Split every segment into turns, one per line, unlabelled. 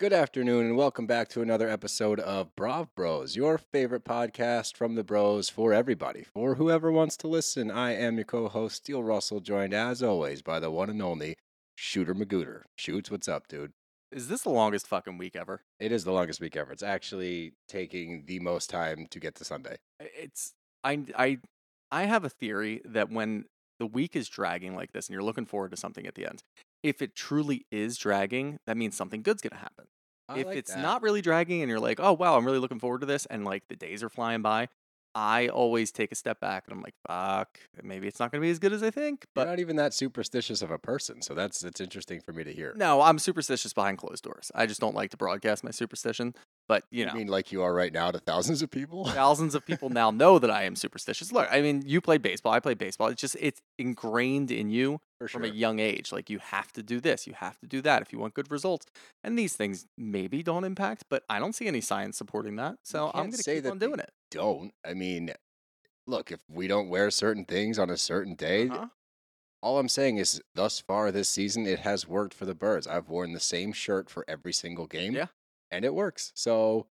Good afternoon, and welcome back to another episode of Brav Bros, your favorite podcast from the bros for everybody, for whoever wants to listen. I am your co-host, Steele Russell, joined as always by the one and only Shooter Magooter. Shoots, what's up, dude?
Is this the longest fucking week ever?
It is the longest week ever. It's actually taking the most time to get to Sunday.
It's I I I have a theory that when the week is dragging like this and you're looking forward to something at the end, if it truly is dragging, that means something good's gonna happen.
I
if
like
it's
that.
not really dragging and you're like, oh wow, I'm really looking forward to this, and like the days are flying by, I always take a step back and I'm like, fuck, maybe it's not gonna be as good as I think.
You're
But
not even that superstitious of a person, so that's it's interesting for me to hear.
no, I'm superstitious behind closed doors. I just don't like to broadcast my superstition. But you know, I
mean like you are right now to thousands of people?
thousands of people now know that I am superstitious. Look, I mean, you played baseball, I played baseball. It's just it's ingrained in you
for
from
sure.
a young age. Like you have to do this, you have to do that if you want good results. And these things maybe don't impact, but I don't see any science supporting that. So I'm going to keep on doing it.
don't. I mean, look, if we don't wear certain things on a certain day,
Uh-huh.
all I'm saying is thus far this season, it has worked for the Birds. I've worn the same shirt for every single game.
Yeah.
And it works. So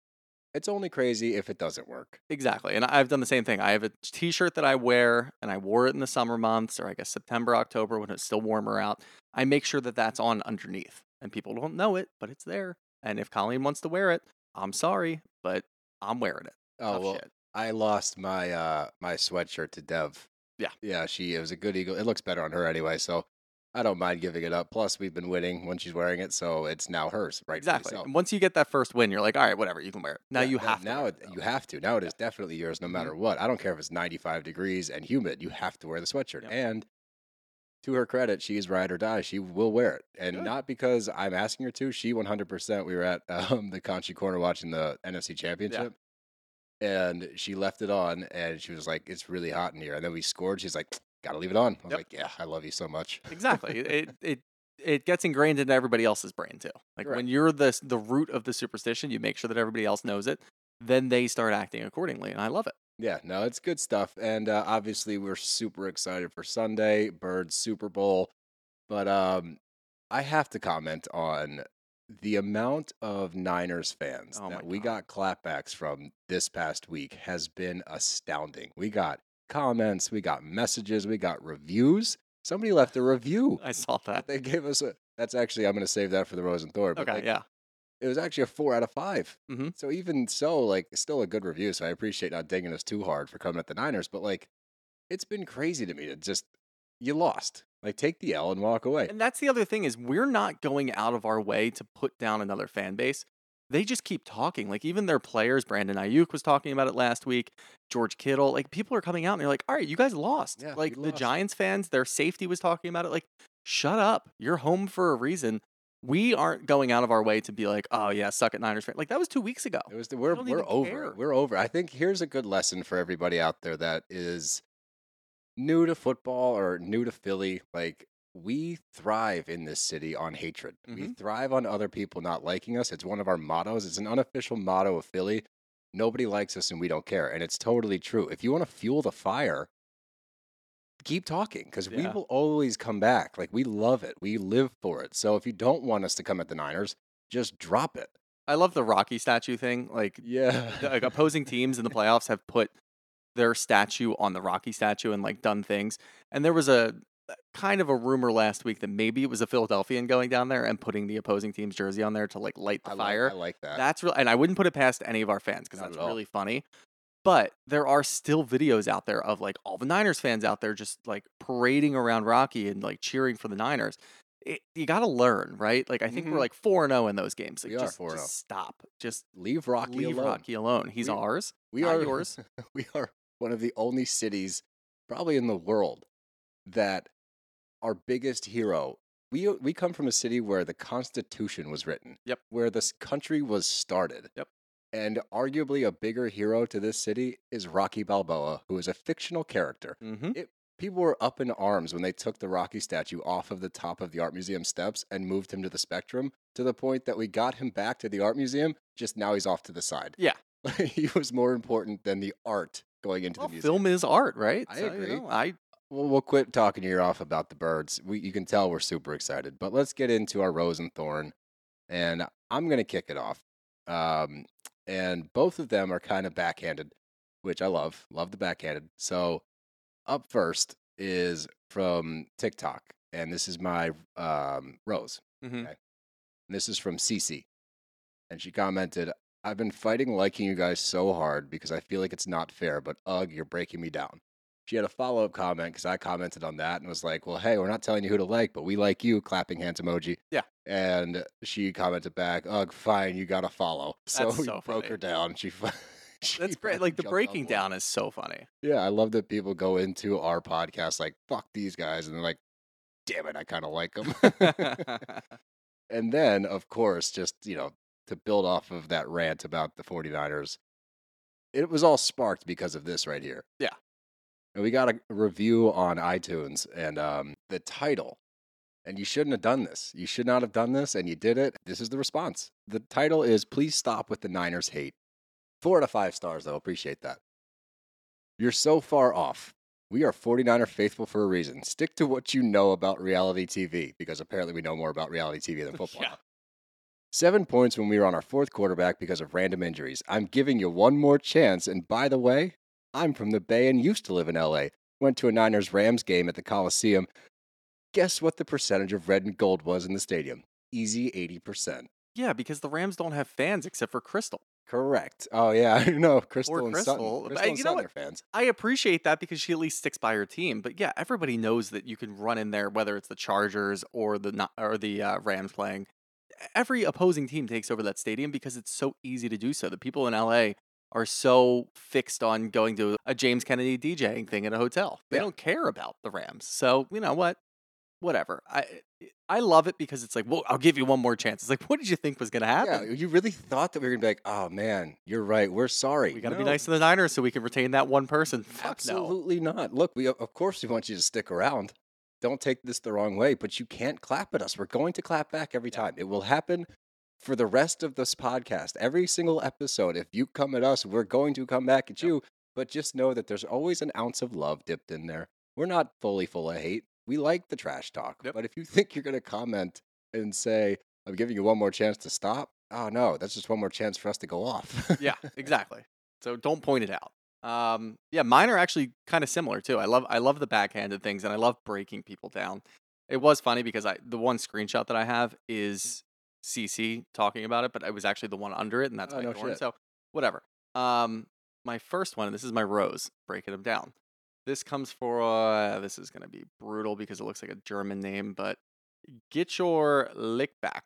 it's only crazy if it doesn't work.
Exactly. And I've done the same thing. I have a t shirt that I wear and I wore it in the summer months or I guess September, October when it's still warmer out. I make sure that that's on underneath and people don't know it, but it's there. And if Colleen wants to wear it, I'm sorry, but I'm wearing it.
Oh,
Tough
well,
shit.
I lost my uh my sweatshirt to Dev.
Yeah.
Yeah, she it was a good eagle. It looks better on her anyway, so I don't mind giving it up. Plus, we've been winning when she's wearing it, so it's now hers, right?
Exactly. And once you get that first win, you're like, all right, whatever, you can wear it. Now you have to.
now it,
it,
you have to now it is definitely yours no
Mhm.
matter what i don't care if it's 95 degrees and humid you have to wear the sweatshirt
Yep.
and to her credit she's ride or die she will wear it and
Good.
not because i'm asking her to she 100% we were at um, the conchi corner watching the nfc championship and she left it on and she was like it's really hot in here and then we scored she's like gotta leave it on i was
Yep.
like yeah i love you so much
exactly. It it it gets ingrained into everybody else's brain too. Like when you're the the root of the superstition, you make sure that everybody else knows it. Then they start acting accordingly, and I love it.
Yeah, no, it's good stuff. And uh, obviously, we're super excited for Sunday, Birds Super Bowl. But um, I have to comment on the amount of Niners fans
Oh
that we got clapbacks from this past week has been astounding. We got comments, we got messages, we got reviews. Somebody left a review.
I saw that.
They gave us a. That's actually I'm going to save that for the Rose and Thor. But
Okay,
like,
yeah.
it was actually a four out of 5
Mhm.
So even so, like, still a good review. So I appreciate not digging us too hard for coming at the Niners. But like, it's been crazy to me to just you lost. Like, take the L and walk away.
And that's the other thing is we're not going out of our way to put down another fan base. They just keep talking. Like even their players, Brandon Aiyuk was talking about it last week. George Kittle, like people are coming out and they're like, "All right, you guys lost."
Yeah,
like the
lost.
Giants fans, their safety was talking about it. Like, shut up. You're home for a reason. We aren't going out of our way to be like, "Oh yeah, suck at Niners fan." Like that was two weeks ago.
It was the, we're we're over.
care.
We're over. I think here's a good lesson for everybody out there that is new to football or new to Philly. Like we thrive in this city on hatred. We
Mhm.
thrive on other people not liking us. It's one of our mottos. It's an unofficial motto of Philly. Nobody likes us and we don't care. And it's totally true. If you want to fuel the fire, keep talking because we will always come back. Like we love it. We live for it. So if you don't want us to come at the Niners, just drop it.
I love the Rocky statue thing. Like
Yeah.
like opposing teams in the playoffs have put their statue on the Rocky statue and like done things. And there was a kind of a rumor last week that maybe it was a Philadelphian going down there and putting the opposing team's jersey on there to like light the
I
fire.
Like, I like that.
That's real, and I wouldn't put it past any of our fans because that's really funny. But there are still videos out there of like all the Niners fans out there just like parading around Rocky and like cheering for the Niners. It, you got to learn, right? Like I think
Mhm.
we're like four and zero in those games. Like,
We are 4-0.
just stop. Just
Leave Rocky
leave
alone.
Rocky alone. He's
We-
ours.
We are
yours.
we are one of the only cities, probably in the world, that our biggest hero we we come from a city where the Constitution was written.
Yep.
Where this country was started.
Yep.
And arguably a bigger hero to this city is Rocky Balboa, who is a fictional character.
Mm-hmm.
People were up in arms when they took the Rocky statue off of the top of the art museum steps and moved him to the Spectrum to the point that we got him back to the art museum. Just now he's off to the side.
Yeah.
he was more important than the art going into
Well,
the museum.
film is art, right?
I
So, you
agree.
know, I
Well, we'll quit talking your off about the birds. We, you can tell we're super excited, but let's get into our rose and thorn. And I'm going to kick it off. Um, and both of them are kind of backhanded, which I love. Love the backhanded. So, up first is from TikTok, and this is my um, rose.
mhm.
And this is from Cece. And she commented, I've been fighting liking you guys so hard because I feel like it's not fair, but ugh, you're breaking me down. She had a follow up comment because I commented on that and was like, well, hey, we're not telling you who to like, but we like you, clapping hands emoji.
Yeah.
And she commented back, ugh, fine, you got to follow. So
That's
we
so
broke
funny.
her down. She, she
that's great. Like the breaking down is so funny.
Yeah, I love that people go into our podcast like, fuck these guys. And they're like, damn it, I kind of like them. And then, of course, just, you know, to build off of that rant about the 49ers, it was all sparked because of this right here.
Yeah.
And we got a review on iTunes and um, the title. And you shouldn't have done this. You should not have done this, and you did it. This is the response. The title is Please Stop with the Niners Hate. Four out of five stars, though. Appreciate that. You're so far off. We are 49er faithful for a reason. Stick to what you know about reality TV, because apparently we know more about reality TV than football.
Yeah.
Seven points when we were on our fourth quarterback because of random injuries. I'm giving you one more chance. And by the way, I'm from the Bay and used to live in LA. Went to a Niners Rams game at the Coliseum. Guess what the percentage of red and gold was in the stadium? Easy 80%.
yeah, because the Rams don't have fans except for Crystal.
Correct. Oh, yeah, I know. Crystal and
Crystal,
Sutton.
but
Crystal and
you know
Sutton are fans.
I appreciate that because she at least sticks by her team. But yeah, everybody knows that you can run in there, whether it's the Chargers or the or the uh, Rams playing. Every opposing team takes over that stadium because it's so easy to do so. The people in LA are so fixed on going to a James Kennedy DJing thing at a hotel. They
Yeah.
don't care about the Rams. So you know what? Whatever. I eh, eh, I love it because it's like, well, I'll give you one more chance. It's like, what did you think was going to happen?
Yeah, you really thought that we were going to be like, oh, man, you're right. We're sorry.
we got to be nice to the Niners so we can retain that one person. Fuck no.
Absolutely not. Look, we of course we want you to stick around. Don't take this the wrong way, but you can't clap at us. We're going to clap back every time. It will happen for the rest of this podcast. Every single episode, if you come at us, we're going to come back at you. But just know that there's always an ounce of love dipped in there. We're not fully full of hate. We like the trash talk.
Yep.
But if you think you're going to comment and say, I'm giving you one more chance to stop, oh no, that's just one more chance for us to go off.
yeah, exactly. So don't point it out. Um, yeah, mine are actually kind of similar too. I love I love the backhanded things and I love breaking people down. It was funny because I the one screenshot that I have is CC talking about it, but it was actually the one under it, and that's
Oh,
my
no shit.
So whatever. Um, my first one, and this is my rose, breaking them down. This comes for uh, this is gonna be brutal because it looks like a German name, but get your lick back.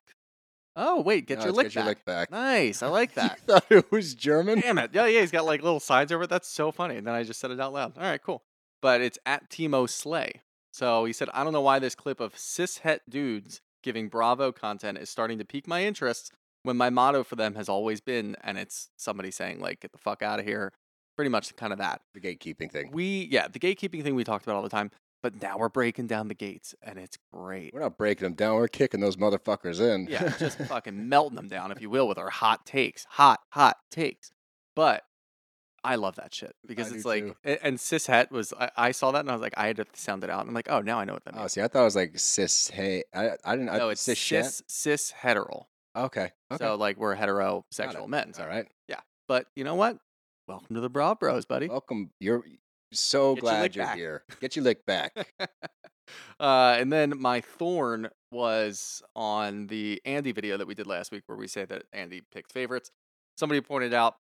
Oh wait, get
No,
your lick
get your
back.
lick back.
Nice, I like that.
you thought it was German?
Damn it. Yeah, yeah, he's got like little signs over it. That's so funny. And then I just said it out loud. All right, cool. But it's at Timo Slay. So he said, I don't know why this clip of cishet dudes giving Bravo content is starting to pique my interest when my motto for them has always been, and it's somebody saying, like, get the fuck out of here. Pretty much kind of that.
The gatekeeping thing.
We, yeah, the gatekeeping thing we talked about all the time, but now we're breaking down the gates and it's great.
We're not breaking them down. We're kicking those motherfuckers in.
Yeah, just fucking melting them down, if you will, with our hot takes. Hot, hot takes. But I love that shit because
do
it's like,
too.
and cishet was, I, I saw that and I was like, I had to sound it out. And I'm like, oh, now I know what that means.
Oh, see, I thought it was like cis. Hey, I, I didn't.
no,
I,
it's
cis.
cis, cis heteral.
Okay. Okay.
So like we're heterosexual men. So.
All right. Yeah.
But you know what? Welcome to the Bra Bros, buddy.
Welcome. You're so
Get
glad you're
back.
here. Get your lick back.
uh, and then my thorn was on the Andy video that we did last week, where we say that Andy picked favorites. Somebody pointed out,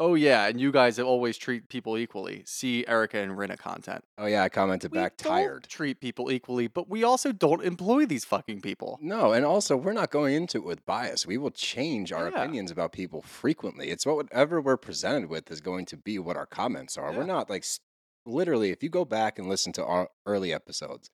"Oh yeah, and you guys always treat people equally." See Erika and Rinna content.
Oh yeah, I commented
We
back
don't
tired.
treat people equally, but we also don't employ these fucking people.
No, and also we're not going into it with bias. We will change our
Yeah.
opinions about people frequently. It's what whatever we're presented with is going to be what our comments are.
Yeah.
We're not like s- literally. If you go back and listen to our early episodes,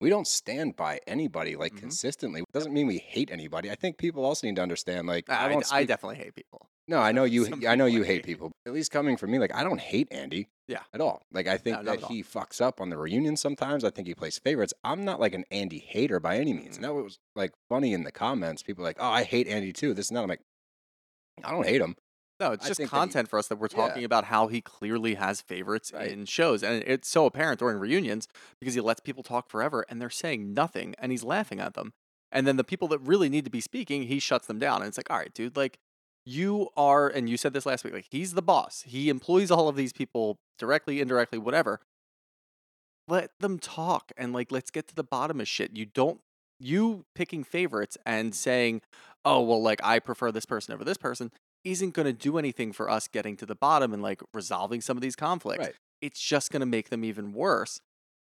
we don't stand by anybody like
Mhm.
consistently. It doesn't mean we hate anybody. I think people also need to understand like I,
I,
won't
I
speak-
definitely hate people.
No, I know you. I know you hate people. At least coming from me, like I don't hate Andy.
Yeah.
At all. Like I think
No, not
that
at
he fucks up on the reunion sometimes. I think he plays favorites. I'm not like an Andy hater by any means. And
Mm-hmm.
that was like funny in the comments. People are like, oh, I hate Andy too. This and that. I'm like, I don't hate him.
No, it's
I
just
think that he-
content for us that we're
Yeah.
talking about how he clearly has favorites
Right.
in shows. And it's so apparent during reunions because he lets people talk forever and they're saying nothing and he's laughing at them. And then the people that really need to be speaking, he shuts them down. And it's like, all right, dude, like you are, and you said this last week, like he's the boss. He employs all of these people directly, indirectly, whatever. Let them talk and like let's get to the bottom of shit. You don't you picking favorites and saying, "Oh, well like I prefer this person over this person." isn't going to do anything for us getting to the bottom and like resolving some of these conflicts.
Right.
It's just going to make them even worse.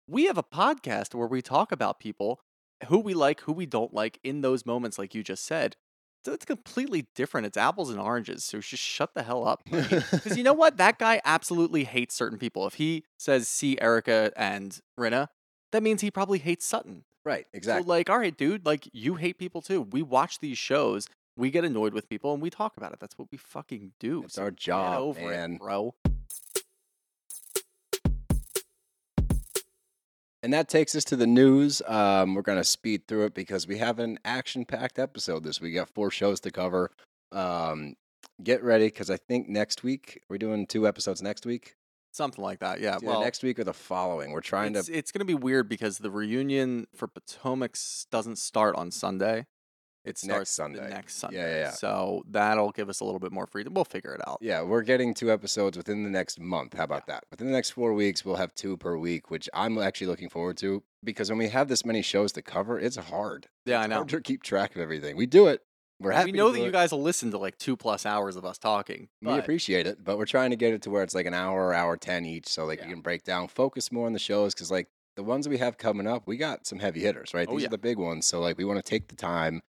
We have a podcast where we talk about people who we like, who we don't like in those moments, like you just said. So it's completely different. It's apples and oranges. So just shut the hell up. Because you know what? That guy absolutely hates certain people. If he says see Erika and Rinna, that means he probably hates Sutton.
right. Exactly.
So like, all right, dude, like you hate people too. We watch these shows, we get annoyed with people, and we talk about it. That's what we fucking do.
It's
So
our job,
over
man.
it, bro.
And that takes us to the news. Um, we're going to speed through it because we have an action packed episode this week. We got four shows to cover. Um, get ready because I think next week, we're doing two episodes next week.
Something like that. Yeah.
Either
Well,
next week or the following. We're trying
it's,
to.
it's going to be weird because the reunion for Potomac doesn't start on Sunday. It
It's
starts
next Sunday.
The next
Yeah,
Sunday.
yeah, yeah.
So that'll give us a little bit more freedom. We'll figure it out.
Yeah, we're getting two episodes within the next month. How about that? Within the next four weeks, we'll have two per week, which I'm actually looking forward to because when we have this many shows to cover, it's hard.
Yeah, I know.
hard to keep track of everything. We do it. We're happy.
we know that
do
you guys will listen to like two plus hours of us talking.
We
but-
appreciate it, but we're trying to get it to where it's like an hour, hour ten each, so like
Yeah.
you can break down, focus more on the shows because like the ones we have coming up, we got some heavy hitters, right?
Oh,
These
yeah.
are the big ones, so like we want to take the time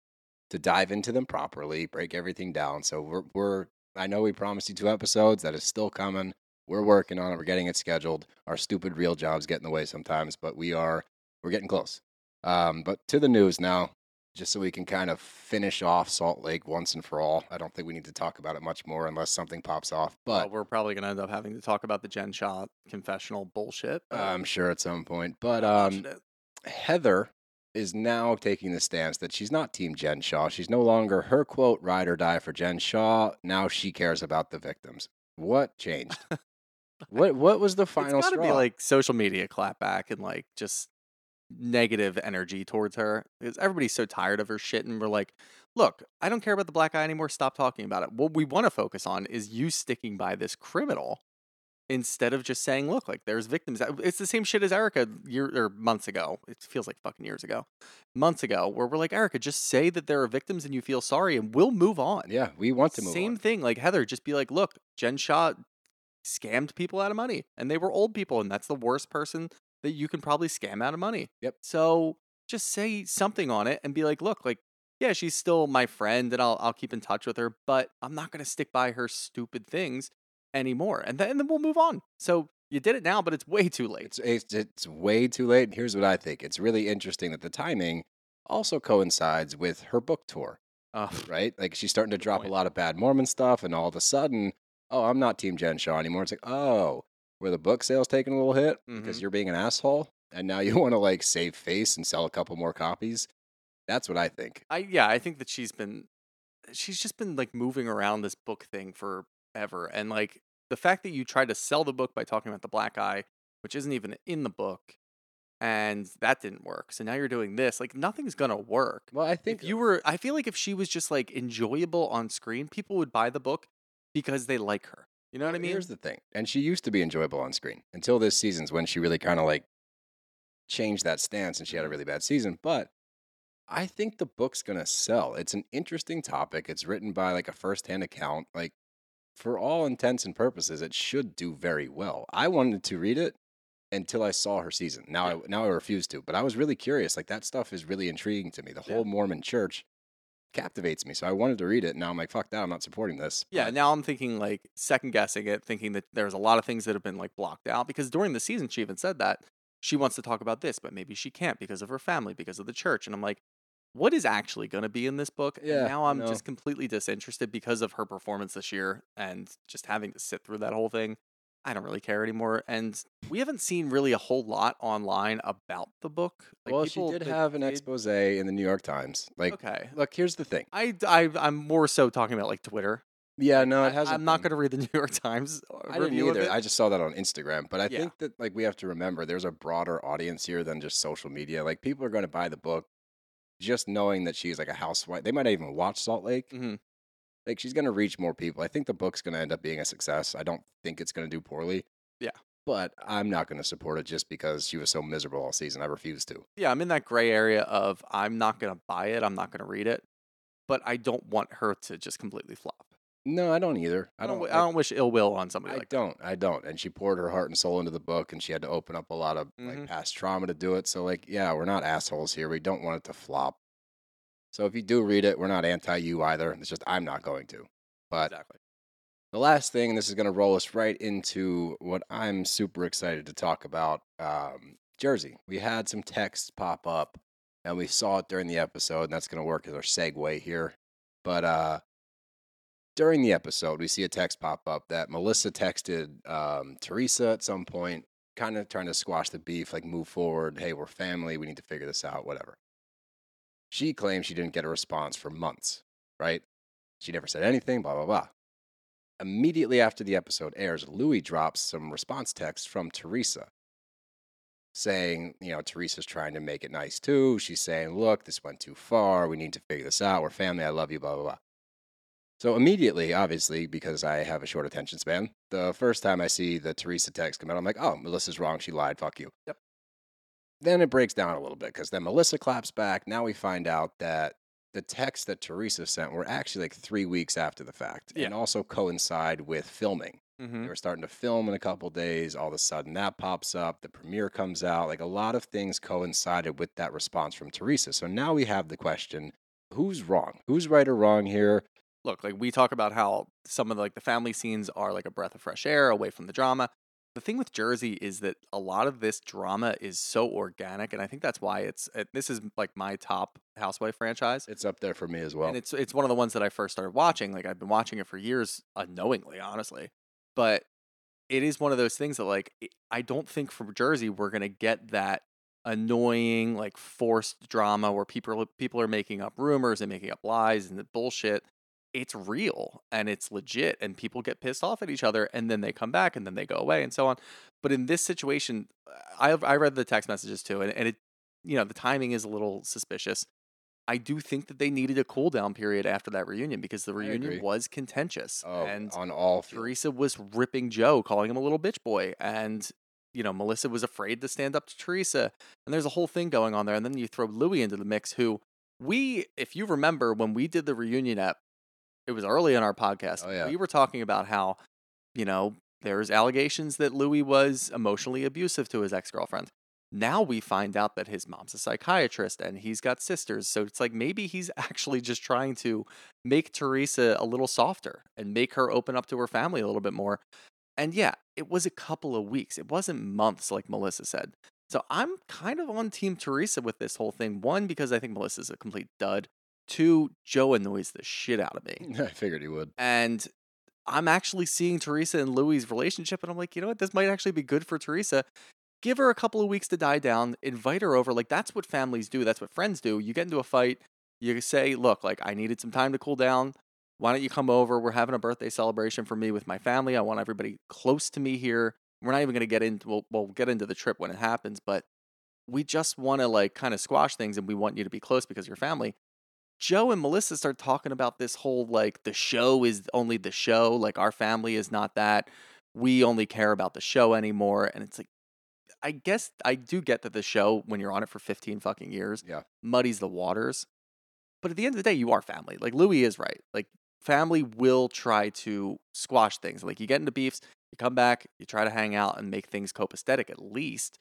to dive into them properly, break everything down. So we're we're I know we promised you two episodes, that is still coming. We're working on it. We're getting it scheduled. Our stupid real jobs get in the way sometimes, but we are we're getting close. Um, but to the news now, just so we can kind of finish off Salt Lake once and for all. I don't think we need to talk about it much more unless something pops off.
well,
But
we're probably going to end up having to talk about the Jen Shah confessional bullshit.
I'm sure at some point. But um. Heather is now taking the stance that she's not Team Jen Shah. She's no longer her quote ride or die for Jen Shah. Now she cares about the victims. What changed? what What was the final
it's got to
straw?
be like social media clapback and like just negative energy towards her because everybody's so tired of her shit and we're like look i don't care about the black eye anymore stop talking about it what we want to focus on is you sticking by this criminal instead of just saying look like there's victims Uh, it's the same shit as erika year or months ago it feels like fucking years ago months ago where we're like erika just say that there are victims and you feel sorry and we'll move on
yeah, we want to move on.
same
on.
thing like heather just be like look jen shah scammed people out of money and they were old people and that's the worst person that you can probably scam out of money
Yep.
so just say something on it and be like look like yeah she's still my friend and i'll, I'll keep in touch with her but i'm not going to stick by her stupid things anymore and then, and then we'll move on so you did it now but it's way too late
It's, it's it's way too late. Here's what I think. It's really interesting that the timing also coincides with her book tour.
uh,
right? Like she's starting to drop
point.
a lot of bad Mormon stuff, and all of a sudden, oh, I'm not Team Jen Shah anymore. It's like, oh, were the book sales taking a little hit because
Mhm.
you're being an asshole, and now you want to like save face and sell a couple more copies? That's what I think.
I yeah, I think that she's been she's just been like moving around this book thing forever. And like the fact that you tried to sell the book by talking about the black eye, which isn't even in the book, and that didn't work. So now you're doing this. Like nothing's gonna work.
Well, I think
If you were I feel like if she was just like enjoyable on screen, people would buy the book because they like her. You know what I mean?
Here's the thing, and she used to be enjoyable on screen until this season's when she really kind of like changed that stance, and she had a
Mhm.
really bad season. But I think the book's gonna sell. It's an interesting topic. It's written by like a first-hand account. Like for all intents and purposes, it should do very well. I wanted to read it until I saw her season. Now, I, now I refuse to. But I was really curious. Like that stuff is really intriguing to me. The
Yeah.
whole Mormon Church captivates me. So I wanted to read it. Now I'm like, fuck that. I'm not supporting this.
Yeah,
But-
now I'm thinking like second guessing it, thinking that there's a lot of things that have been like blocked out because during the season she even said that she wants to talk about this, but maybe she can't because of her family, because of the church. And I'm like, what is actually going to be in this book? And
Yeah,
now I'm
no.
just completely disinterested because of her performance this year and just having to sit through that whole thing. I don't really care anymore. And we haven't seen really a whole lot online about the book. Like
well, she did have an
did-
expose in the New York Times. Like,
Okay.
look, here's the thing.
I, I, I'm more so talking about like Twitter.
Yeah, no,
I,
it hasn't.
I'm not going to read the New York Times uh,
I didn't either.
it.
I just saw that on Instagram. But I
Yeah.
think that like we have to remember there's a broader audience here than just social media. Like people are going to buy the book just knowing that she's like a housewife. They might not even watch Salt Lake.
Mhm.
Like she's going to reach more people. I think the book's going to end up being a success. I don't think it's going to do poorly.
Yeah.
But I'm not going to support it just because she was so miserable all season. I refuse to.
yeah, I'm in that gray area of I'm not going to buy it, I'm not going to read it, but I don't want her to just completely flop.
No, I don't either. I
I don't.
don't.
wi- I don't wish ill will on somebody
I
like
don't. I don't. And she poured her heart and soul into the book, and she had to open up a lot of like
Mhm.
past trauma to do it. So, like, yeah, we're not assholes here. We don't want it to flop. So, if you do read it, we're not anti you either. It's just I'm not going to. But
Exactly.
the last thing, and this is going to roll us right into what I'm super excited to talk about um, Jersey. We had some texts pop up, and we saw it during the episode, and that's going to work as our segue here. But uh, during the episode, we see a text pop up that Melissa texted um, Teresa at some point, kind of trying to squash the beef, like move forward. Hey, we're family. We need to figure this out, whatever. She claims she didn't get a response for months, right? She never said anything, blah, blah, blah. Immediately after the episode airs, Luis drops some response text from Teresa saying, you know, Teresa's trying to make it nice too. She's saying, look, this went too far. We need to figure this out. We're family. I love you, blah, blah, blah. So immediately, obviously, because I have a short attention span, the first time I see the Teresa text come out, I'm like, oh, Melissa's wrong. She lied. Fuck you.
Yep.
Then it breaks down a little bit because then Melissa claps back. Now we find out that the texts that Teresa sent were actually like three weeks after the fact and also coincide with filming.
Mm-hmm.
They were starting to film in a couple days. All of a sudden, that pops up. The premiere comes out. Like a lot of things coincided with that response from Teresa. So now we have the question who's wrong? Who's right or wrong here?
Look, like we talk about how some of the, like the family scenes are like a breath of fresh air away from the drama. The thing with Jersey is that a lot of this drama is so organic, and I think that's why it's it, this is like my top Housewife franchise.
It's up there for me as well.
and it's it's one of the ones that I first started watching. Like I've been watching it for years unknowingly, honestly. But it is one of those things that like i- I don't think from Jersey we're gonna get that annoying like forced drama where people people are making up rumors and making up lies and the bullshit. It's real and it's legit, and people get pissed off at each other, and then they come back, and then they go away, and so on. But in this situation, I I read the text messages too, and, and it you know the timing is a little suspicious. I do think that they needed a cool down period after that reunion because the reunion was contentious.
oh,
and
on all.
Teresa was ripping Joe, calling him a little bitch boy. And, you know, Melissa was afraid to stand up to Teresa. And there's a whole thing going on there. And then you throw Luis into the mix, who we, if you remember, when we did the reunion app, it was early in our podcast.
Oh, yeah.
We were talking about how, you know, there's allegations that Luis was emotionally abusive to his ex girlfriend. Now we find out that his mom's a psychiatrist and he's got sisters. So it's like maybe he's actually just trying to make Teresa a little softer and make her open up to her family a little bit more. And yeah, it was a couple of weeks. It wasn't months like Melissa said. So I'm kind of on team Teresa with this whole thing. One, because I think Melissa's a complete dud. Two, Joe annoys the shit out of me.
I figured he would.
And I'm actually seeing Teresa and Luis' relationship, and I'm like, you know what? This might actually be good for Teresa. Give her a couple of weeks to die down, invite her over. Like, that's what families do. That's what friends do. You get into a fight, you say, look, like, I needed some time to cool down. Why don't you come over? We're having a birthday celebration for me with my family. I want everybody close to me here. We're not even going to get into, we'll, we'll get into the trip when it happens, but we just want to, like, kind of squash things and we want you to be close because you're family. Joe and Melissa start talking about this whole like the show is only the show, like our family is not that. We only care about the show anymore. And it's like, I guess I do get that the show, when you're on it for 15 fucking years,
Yeah.
muddies the waters. But at the end of the day, you are family. Like Luis is right. Like family will try to squash things. Like you get into beefs, you come back, you try to hang out and make things copacetic at least.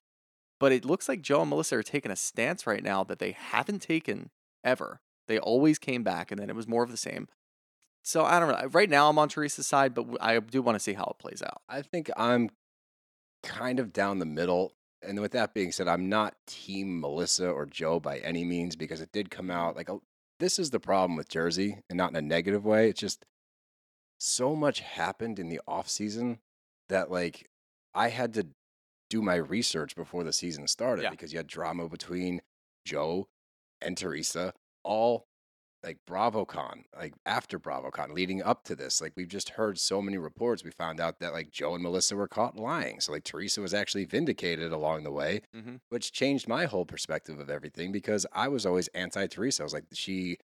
But it looks like Joe and Melissa are taking a stance right now that they haven't taken ever. They always came back, and then it was more of the same. So I don't know. Right now, I'm on Teresa's side, but I do want to see how it plays out.
I think I'm kind of down the middle. and with that being said, I'm not team Melissa or Joe by any means because it did come out like a, this is the problem with Jersey and not in a negative way. It's just so much happened in the off season that like I had to do my research before the season started
Yeah.
because you had drama between Joe and Teresa all like BravoCon, like after BravoCon, leading up to this. Like we've just heard so many reports. We found out that like Joe and Melissa were caught lying. So like Teresa was actually vindicated along the way,
Mhm.
which changed my whole perspective of everything because I was always anti Teresa. I was like, she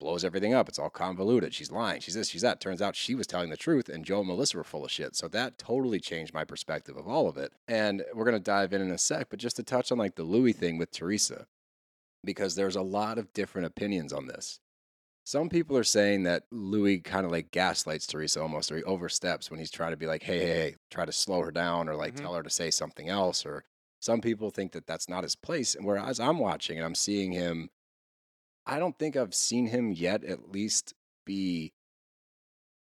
blows everything up. It's all convoluted. She's lying. She's this, she's that. Turns out she was telling the truth, and Joe and Melissa were full of shit. So that totally changed my perspective of all of it. And we're gonna dive in in a sec, but just to touch on like the Luis thing with Teresa, because there's a lot of different opinions on this. Some people are saying that Luis kind of like gaslights Teresa almost, or he oversteps when he's trying to be like, hey, hey, hey, try to slow her down, or like
Mhm.
tell her to say something else. Or some people think that that's not his place. And whereas I'm watching and I'm seeing him, I don't think I've seen him yet at least be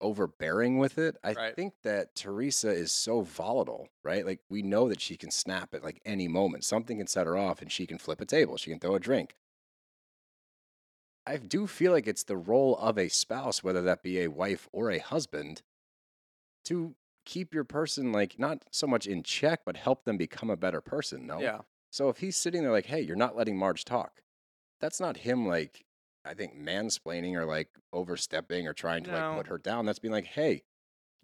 overbearing with it. I
Right.
think that Teresa is so volatile, right? Like we know that she can snap at like any moment. Something can set her off and she can flip a table. She can throw a drink. I do feel like it's the role of a spouse, whether that be a wife or a husband, to keep your person like not so much in check, but help them become a better person. No.
Yeah.
So if he's sitting there like, hey, you're not letting Marge talk, that's not him like, I think mansplaining or like overstepping or trying to
No.
like put her down. That's being like, hey,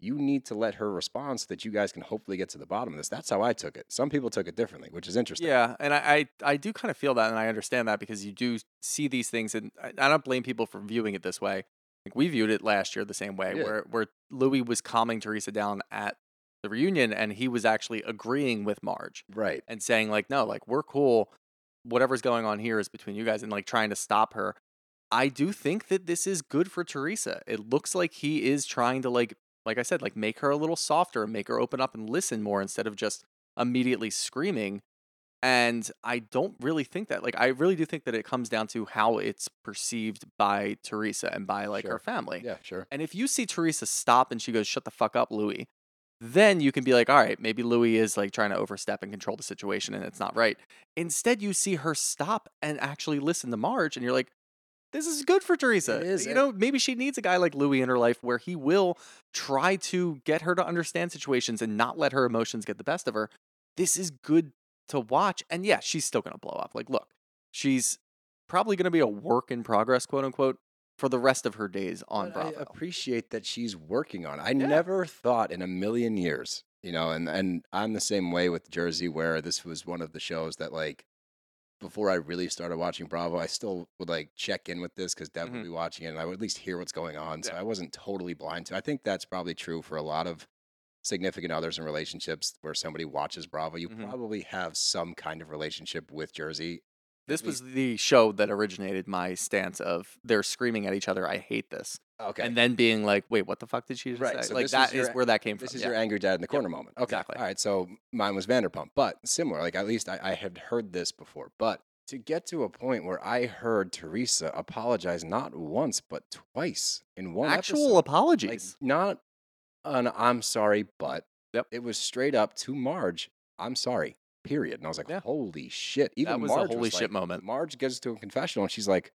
you need to let her respond so that you guys can hopefully get to the bottom of this. That's how I took it. Some people took it differently, which is interesting.
Yeah, and I, I I do kind of feel that, and I understand that because you do see these things, and I, I don't blame people for viewing it this way. Like we viewed it last year the same way,
Yeah.
where where Luis was calming Teresa down at the reunion, and he was actually agreeing with Marge
Right.
and saying like, no, like we're cool. Whatever's going on here is between you guys, and like trying to stop her. I do think that this is good for Teresa. It looks like he is trying to like, like I said, like make her a little softer, and make her open up and listen more instead of just immediately screaming. And I don't really think that. Like, I really do think that it comes down to how it's perceived by Teresa and by like
Sure.
her family.
Yeah, sure.
And if you see Teresa stop and she goes, "Shut the fuck up, Luis," then you can be like, "All right, maybe Luis is like trying to overstep and control the situation, and it's not right." Instead, you see her stop and actually listen to Marge, and you're like, "This is good for Teresa."
is,
You know, maybe she needs a guy like Luis in her life where he will try to get her to understand situations and not let her emotions get the best of her. This is good to watch, and yeah, she's still gonna blow up. Like, look, she's probably gonna be a work in progress, quote unquote. For the rest of her days on
But I
Bravo.
appreciate that she's working on it. I
Yeah.
never thought in a million years, you know, and, and I'm the same way with Jersey, where this was one of the shows that, like, before I really started watching Bravo, I still would like check in with this because Deb would
Mhm.
be watching it and I would at least hear what's going on. So
Yeah.
I wasn't totally blind to. I think that's probably true for a lot of significant others and relationships where somebody watches Bravo. You
Mhm.
probably have some kind of relationship with Jersey.
This was the show that originated my stance of they're screaming at each other. I hate this,
Okay.
and then being like, "Wait, what the fuck did she just
Right,
say?"
so
like that
is
is where that came from.
This is
yeah.
your angry dad in the corner moment. Okay.
exactly.
All right. So mine was Vanderpump, but similar. Like at least I, I had heard this before. But to get to a point where I heard Teresa apologize not once but twice in one
Actual
episode. Like
apologies.
not an I'm sorry, but
Yep.
it was straight up to Marge. I'm sorry. Period. And I was like,
Yeah.
holy shit. Even
was a
Marge
holy shit
like-
moment.
Marge gets to a confessional and she's like,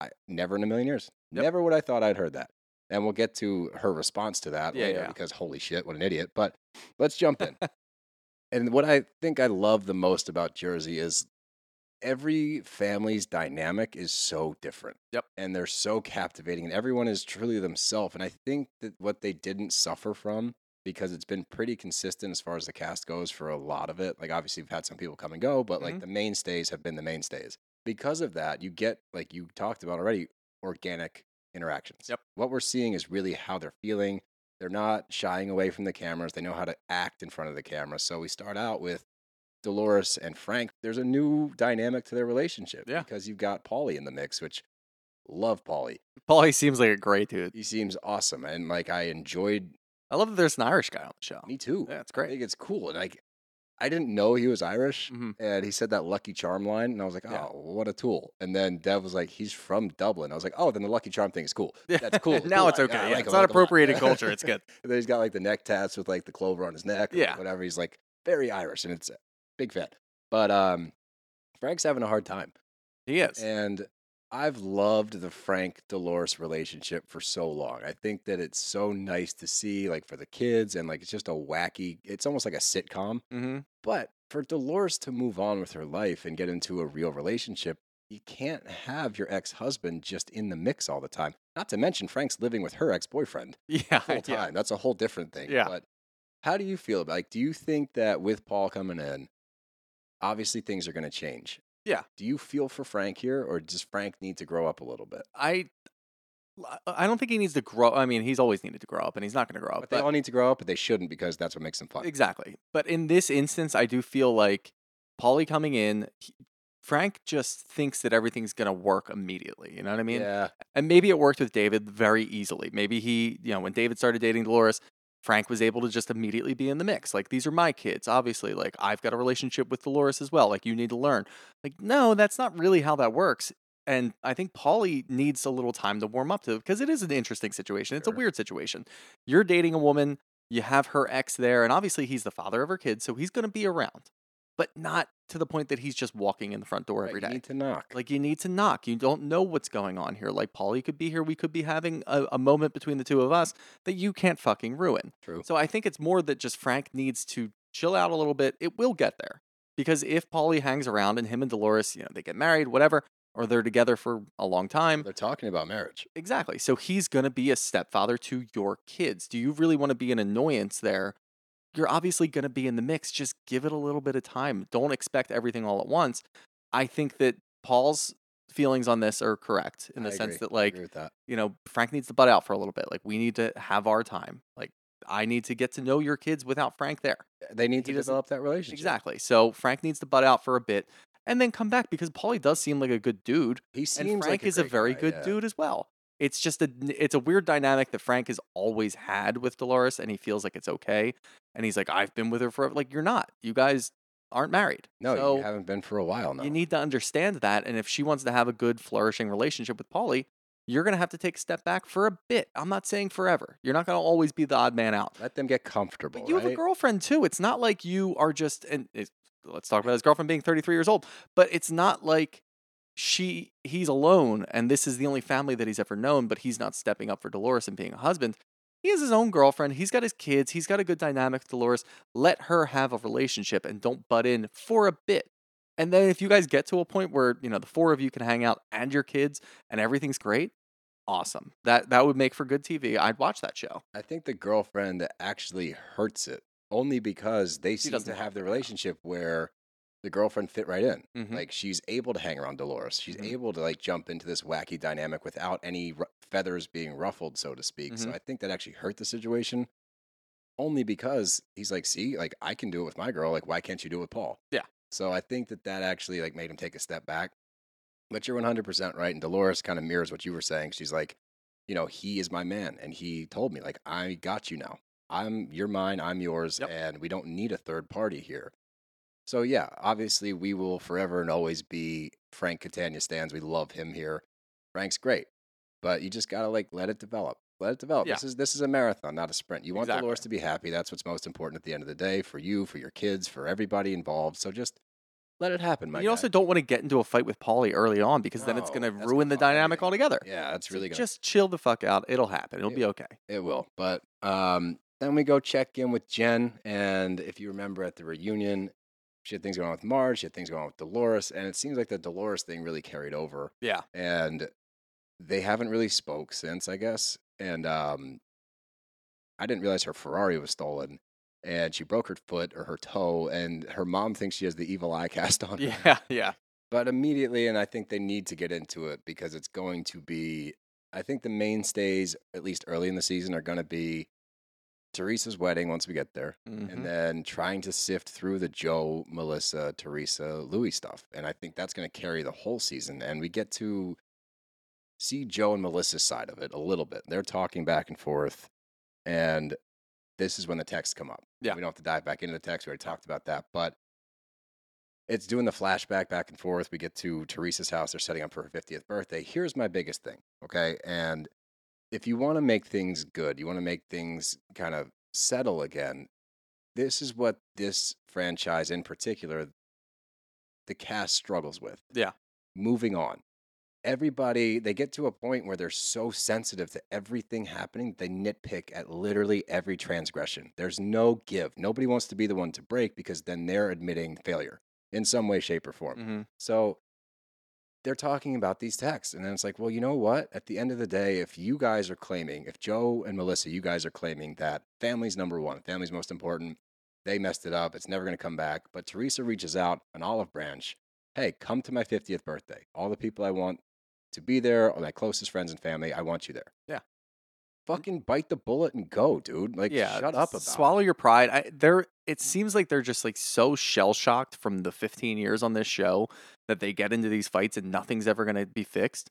I never in a million years.
Yep.
Never would I thought I'd heard that. And we'll get to her response to that
Yeah,
later
yeah.
because holy shit, what an idiot. But let's jump in. and what I think I love the most about Jersey is every family's dynamic is so different.
Yep.
And they're so captivating and everyone is truly themselves. And I think that what they didn't suffer from because it's been pretty consistent as far as the cast goes for a lot of it. Like obviously we've had some people come and go, but like
Mhm.
the mainstays have been the mainstays. Because of that, you get like you talked about already, organic interactions.
Yep.
What we're seeing is really how they're feeling. They're not shying away from the cameras. They know how to act in front of the camera. So we start out with Dolores and Frank. There's a new dynamic to their relationship
Yeah.
because you've got Paulie in the mix, which love Paulie.
Paulie seems like a great dude.
He seems awesome, and like I enjoyed
I love that there's an Irish guy on the show.
me too.
Yeah, it's
I think it's cool, and like I didn't know he was Irish,
Mhm.
and he said that Lucky Charm line, and I was like, oh,
Yeah.
what a tool. And then Dev was like, he's from Dublin. I was like, oh, then the Lucky Charm thing is cool. That's cool.
now
cool.
it's okay.
I
yeah,
like
it's
him,
not
I like him a lot.
appropriated culture. It's good.
And then he's got like the neck tats with like the clover on his neck, or
Yeah.
whatever. He's like very Irish, and it's big fan. But um, Frank's having a hard time.
He is.
And I've loved the Frank Dolores relationship for so long. I think that it's so nice to see, like for the kids, and like it's just a wacky, it's almost like a sitcom.
hmm
But for Dolores to move on with her life and get into a real relationship, you can't have your ex husband just in the mix all the time. Not to mention, Frank's living with her ex boyfriend
Yeah.
full time.
yeah.
That's a whole different thing.
Yeah.
But how do you feel about like do you think that with Paul coming in, obviously things are gonna change?
Yeah.
Do you feel for Frank here or does Frank need to grow up a little bit?
I I don't think he needs to grow. I mean, he's always needed to grow up, and he's not going to grow up.
But they all need to grow up, but they shouldn't because that's what makes them fun.
Exactly. But in this instance, I do feel like Paulie coming in, he- Frank just thinks that everything's going to work immediately. You know what I mean?
yeah.
And maybe it worked with David very easily. Maybe he, you know, when David started dating Dolores, Frank was able to just immediately be in the mix. Like, these are my kids, obviously. Like, I've got a relationship with Dolores as well. Like, you need to learn. Like, no, that's not really how that works. And I think Paulie needs a little time to warm up to because it is an interesting situation. It's a weird situation. You're dating a woman, you have her ex there, and obviously he's the father of her kids, so he's going to be around, but not to the point that he's just walking in the front door
Right,
every
you need to knock.
Like you need to knock. You don't know what's going on here. Like Paulie could be here. We could be having a, a moment between the two of us that you can't fucking ruin.
True.
So I think it's more that just Frank needs to chill out a little bit. It will get there. Because if Paulie hangs around and him and Dolores, you know, they get married, whatever, or they're together for a long time.
They're talking about marriage.
Exactly. So he's going to be a stepfather to your kids. Do you really want to be an annoyance there? You're obviously going to be in the mix. Just give it a little bit of time. Don't expect everything all at once. I think that Paul's feelings on this are correct in the
I
sense
agree.
that, like,
that.
you know, Frank needs to butt out for a little bit. Like, we need to have our time. Like, I need to get to know your kids without Frank there.
They need
he
to develop that relationship.
Exactly. So Frank needs to butt out for a bit and then come back because Paulie does seem like a good dude
He seems
and Frank
like
is a very
guy,
good
yeah.
dude as well. It's just a it's a weird dynamic that Frank has always had with Dolores, and he feels like it's okay. And he's like, I've been with her forever. Like you're not. You guys aren't married.
No,
so
you haven't been for a while now.
you need to understand that. And if she wants to have a good, flourishing relationship with Paulie, you're gonna have to take a step back for a bit. I'm not saying forever. You're not gonna always be the odd man out.
Let them get comfortable.
But you have a girlfriend too. It's not like you are just and it's, let's talk about his girlfriend being 33 years old. But it's not like she he's alone and this is the only family that he's ever known. But he's not stepping up for Dolores and being a husband. He has his own girlfriend. He's got his kids. He's got a good dynamic with Dolores. Let her have a relationship and don't butt in for a bit. And then if you guys get to a point where you know the four of you can hang out and your kids and everything's great, awesome. That that would make for good TV. I'd watch that show.
I think the girlfriend actually hurts it only because they seem to have the relationship where the girlfriend fit right in.
Mhm.
Like she's able to hang around Dolores. She's
Mhm.
able to like jump into this wacky dynamic without any ru- feathers being ruffled, so to speak. So
Mhm.
I think that actually hurt the situation. Only because he's like, see, like I can do it with my girl. Like, why can't you do it with Paul?
Yeah.
So I think that that actually like made him take a step back. But you're 100% right. And Dolores kind of mirrors what you were saying. She's like, you know, he is my man. And he told me, like, I got you now. I'm, you're mine. I'm yours.
Yep.
And we don't need a third party here. So, yeah, obviously we will forever and always be Frank Catania stands. We love him here. Frank's great. But you just got to like let it develop. Let it develop.
Yeah.
This is this is a marathon, not a sprint. You want
Exactly.
Dolores to be happy. That's what's most important at the end of the day for you, for your kids, for everybody involved. So just let it happen, my
you
guy.
also don't want to get into a fight with Paulie early on because then it's going to ruin the dynamic altogether.
Yeah, that's really gonna
just chill the fuck out. It'll happen. It'll
It-
be okay.
It will. But um, then we go check in with Jen. And if you remember at the reunion, she had things going on with Marge, she had things going on with Dolores. And it seems like the Dolores thing really carried over.
Yeah.
And they haven't really spoke since, I guess. And um, I didn't realize her Ferrari was stolen. And she broke her foot or her toe. And her mom thinks she has the evil eye cast on her.
Yeah. Yeah.
But immediately, and I think they need to get into it because it's going to be. I think the mainstays, at least early in the season, are going to be Teresa's wedding once we get there,
Mhm.
and then trying to sift through the Joe, Melissa, Teresa, Luis stuff. And I think that's going to carry the whole season. And we get to see Joe and Melissa's side of it a little bit. They're talking back and forth, and this is when the texts come up.
Yeah.
We don't have to dive back into the text. We already talked about that. But it's doing the flashback back and forth. We get to Teresa's house. They're setting up for her 50th birthday. Here's my biggest thing, okay? And if you want to make things good, you want to make things kind of settle again, this is what this franchise in particular, the cast struggles with.
Yeah.
Moving on. Everybody, they get to a point where they're so sensitive to everything happening, they nitpick at literally every transgression. There's no give. Nobody wants to be the one to break because then they're admitting failure in some way, shape, or form.
hmm
So they're talking about these texts. And then it's like, well, you know what? At the end of the day, if you guys are claiming, if Joe and Melissa, you guys are claiming that family's number one, family's most important, they messed it up, it's never going to come back. But Teresa reaches out an olive branch. Hey, come to my 50th birthday. All the people I want to be there, all my closest friends and family, I want you there.
Yeah.
Fucking bite the bullet and go, dude. Like,
yeah,
shut up about it.
swallow your pride. I, they're. It seems like they're just like so shell shocked from the 15 years on this show that they get into these fights and nothing's ever going to be fixed.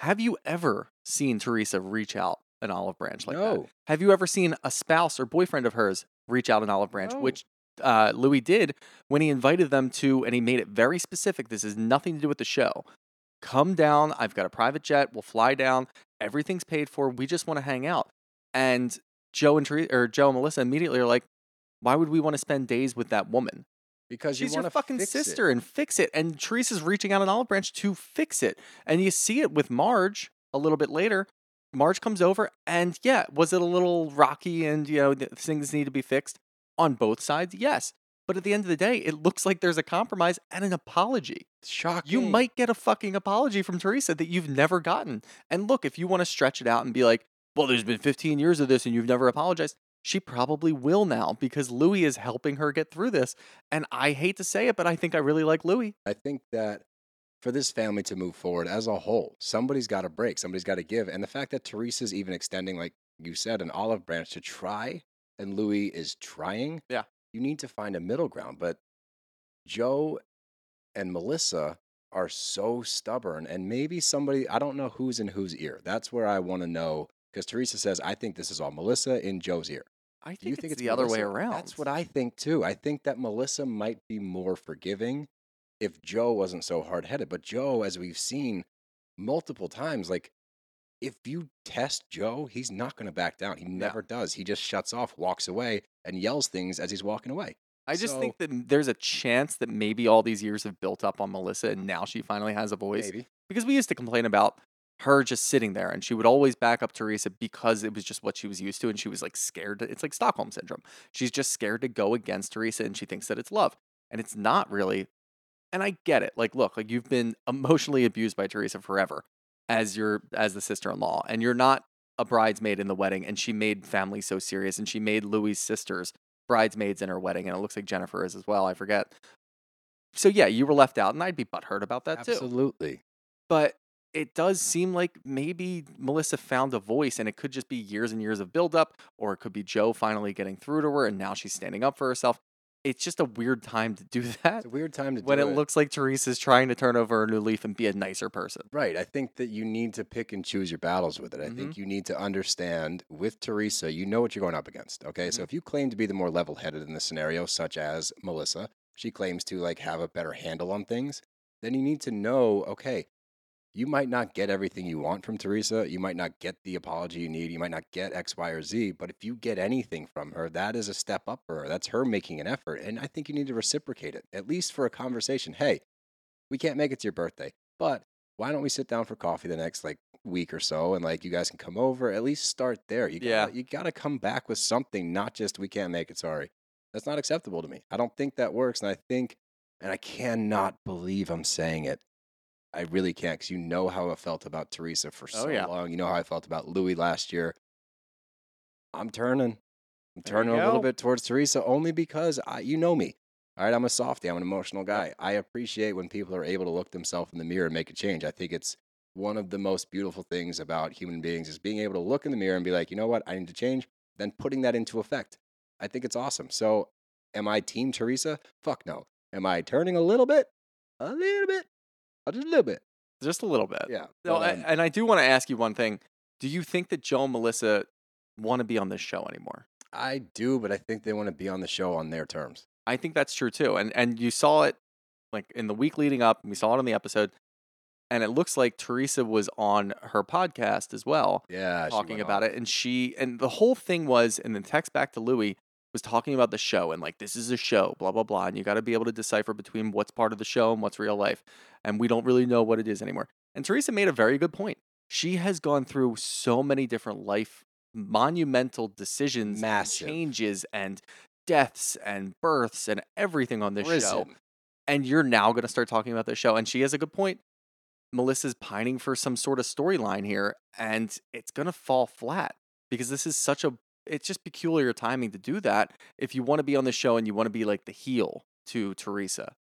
Have you ever seen Teresa reach out an olive branch like that? Have you ever seen a spouse or boyfriend of hers reach out an olive branch,
No.
which uh, Luis did when he invited them to, and he made it very specific. This is nothing to do with the show. Come down. I've got a private jet. We'll fly down. Everything's paid for. We just want to hang out. And Joe and Teresa, or Joe and Melissa immediately are like, "Why would we want to spend days with that woman?
Because
She's
you
your fucking
fix it.
sister, and fix it." And Teresa's reaching out an olive branch to fix it. And you see it with Marge a little bit later. Marge comes over, and yeah, was it a little rocky and, you know, things need to be fixed on both sides? Yes. But at the end of the day, it looks like there's a compromise and an apology.
Shocking.
You might get a fucking apology from Teresa that you've never gotten. And look, if you want to stretch it out and be like, well, there's been 15 years of this and you've never apologized, she probably will now because Luis is helping her get through this. And I hate to say it, but I think I really like Luis.
I think that for this family to move forward as a whole, somebody's got to break, somebody's got to give. And the fact that Teresa's even extending, like you said, an olive branch to try, and Luis is trying,
Yeah.
You need to find a middle ground. But Joe and Melissa are so stubborn, and maybe somebody, I don't know who's in whose ear. That's where I want to know. Because Teresa says, I think this is all Melissa in Joe's ear.
I think,
Do you think
it's,
it's
the other way around.
That's what I think too. I think that Melissa might be more forgiving if Joe wasn't so hard headed. But Joe, as we've seen multiple times, like if you test Joe, he's not going to back down. He never does. He just shuts off, walks away, and yells things as he's walking away.
I just
So-
think that there's a chance that maybe all these years have built up on Melissa and now she finally has a voice.
Maybe.
because we used to complain about her just sitting there and she would always back up Teresa because it was just what she was used to and she was like scared to, it's like Stockholm syndrome. She's just scared to go against Teresa and she thinks that it's love. And it's not really. And I get it. Like look, like you've been emotionally abused by Teresa forever as your as the sister-in-law and you're not a bridesmaid in the wedding and she made family so serious and she made Luis' sisters bridesmaids in her wedding and it looks like Jennifer is as well, I forget. So yeah, you were left out and I'd be butthurt about that too
Absolutely.
but it does seem like maybe Melissa found a voice and it could just be years and years of buildup, or it could be Joe finally getting through to her and now she's standing up for herself. It's just a weird time to do that
It's a weird time to do that.
when
do
it looks like Teresa's trying to turn over a new leaf and be a nicer person.
Right. I think that you need to pick and choose your battles with it. I
Mm-hmm.
think you need to understand with Teresa, you know what you're going up against. Okay.
Mm-hmm.
So if you claim to be the more level headed in the scenario, such as Melissa, she claims to like have a better handle on things, then you need to know, okay, you might not get everything you want from Teresa. You might not get the apology you need. You might not get X, Y, or Z. But if you get anything from her, that is a step up for her. That's her making an effort. And I think you need to reciprocate it, at least for a conversation. Hey, we can't make it to your birthday, but why don't we sit down for coffee the next like week or so and like you guys can come over at least start there you
Yeah.
gotta, you gotta come back with something not just we can't make it sorry that's not acceptable to me i don't think that works and i think and i cannot believe i'm saying it i really can't because you know how i felt about teresa for
Oh,
so
yeah.
long you know how i felt about luis last year i'm turning i'm turning a little bit towards teresa only because i you know me all right, I'm a softie. I'm an emotional guy. I appreciate when people are able to look themselves in the mirror and make a change. I think it's one of the most beautiful things about human beings is being able to look in the mirror and be like, you know what, I need to change, then putting that into effect. I think it's awesome. So, am I Team Teresa? Fuck no. Am I turning a little bit? A little bit. Uh, Just a little bit.
Just a little bit.
Yeah.
No,
but,
I,
um,
and I do want to ask you one thing. Do you think that Joe and Melissa want to be on this show anymore?
I do, but I think they want to be on the show on their terms.
I think that's true too. And and you saw it like in the week leading up, and we saw it on the episode. And it looks like Teresa was on her podcast as well,
Yeah.
talking about
off.
it. And she and the whole thing was, and then text back to Luis, was talking about the show and like this is a show, blah blah blah, and you got to be able to decipher between what's part of the show and what's real life, and we don't really know what it is anymore. And Teresa made a very good point. She has gone through so many different life monumental decisions,
Massive.
changes, and deaths and births and everything on this show and you're now going to start talking about the show. And she has a good point. Melissa's pining for some sort of storyline here, and it's going to fall flat because this is such a. It's just peculiar timing to do that. If you want to be on the show and you want to be like the heel to Teresa,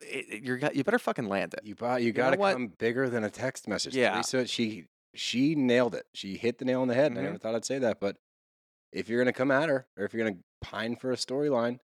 it, you're you better fucking land it.
You bought. You
know
got to come bigger than a text message.
Yeah.
Teresa, she she nailed it. She hit the nail on the head. and I
mm-hmm.
never thought I'd say that, but if you're gonna come at her, or if you're gonna pine for a storyline,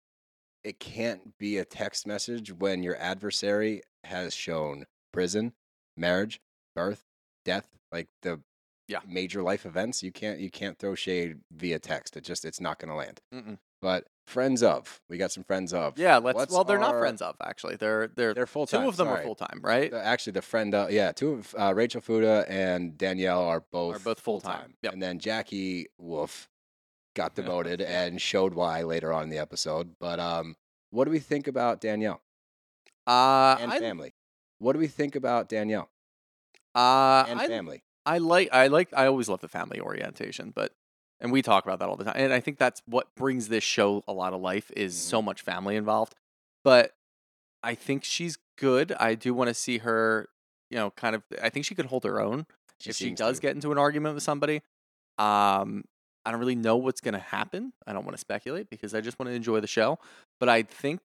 it can't be a text message when your adversary has shown prison, marriage, birth, death, like the
Yeah.
major life events. You can't you can't throw shade via text. It just it's not gonna land.
Mm-mm.
But friends of, we got some friends of.
Yeah, let's.
What's
well, they're not friends of actually. They're they're,
They're full
two of them are full time, right?
Actually, the friend, uh, yeah, two of uh, Rachel Fuda and Danielle are both are
both full-time. Yep.
and then Jackie Wolf got demoted and showed why later on in the episode. But um, what do we think about Danielle
Uh,
and
I,
family? What do we think about Danielle
uh,
and
I,
family?
I like I like I always love the family orientation, but and we talk about that all the time. And I think that's what brings this show a lot of life is
Mm-hmm.
so much family involved. But I think she's good. I do want to see her, you know, kind of I think she could hold her own
She
if she does
to.
get into an argument with somebody. Um I don't really know what's going to happen. I don't want to speculate because I just want to enjoy the show, but I think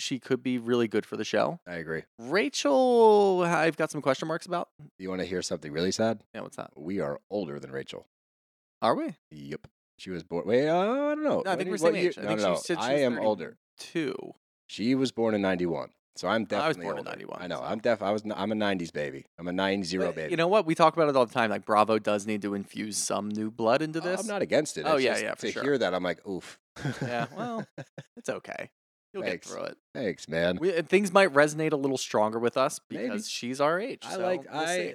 she could be really good for the show.
I agree.
Rachel, I've got some question marks about.
You want to hear something really sad?
Yeah, what's that?
We are older than Rachel.
Are we?
Yep. She was born. Wait, uh, I don't know.
No, I think we're same age. I
No,
think
no,
she said she
I am older.
Two.
She was born in '91, so I'm definitely.
I was born in 91,
I know.
so-
I'm def. I was. I'm a '90s baby. I'm a '90 baby.
You know what? We talk about it all the time. Like Bravo does need to infuse some new blood into
Oh,
this.
I'm not against it.
Oh,
It's
yeah,
just
yeah, for
To
sure.
hear that, I'm like, oof.
Yeah, well, it's okay. You'll
Thanks.
get through it.
Thanks, man.
We, and things might resonate a little stronger with us because
Maybe.
she's our age.
I
so
like.
we'll
I.
see.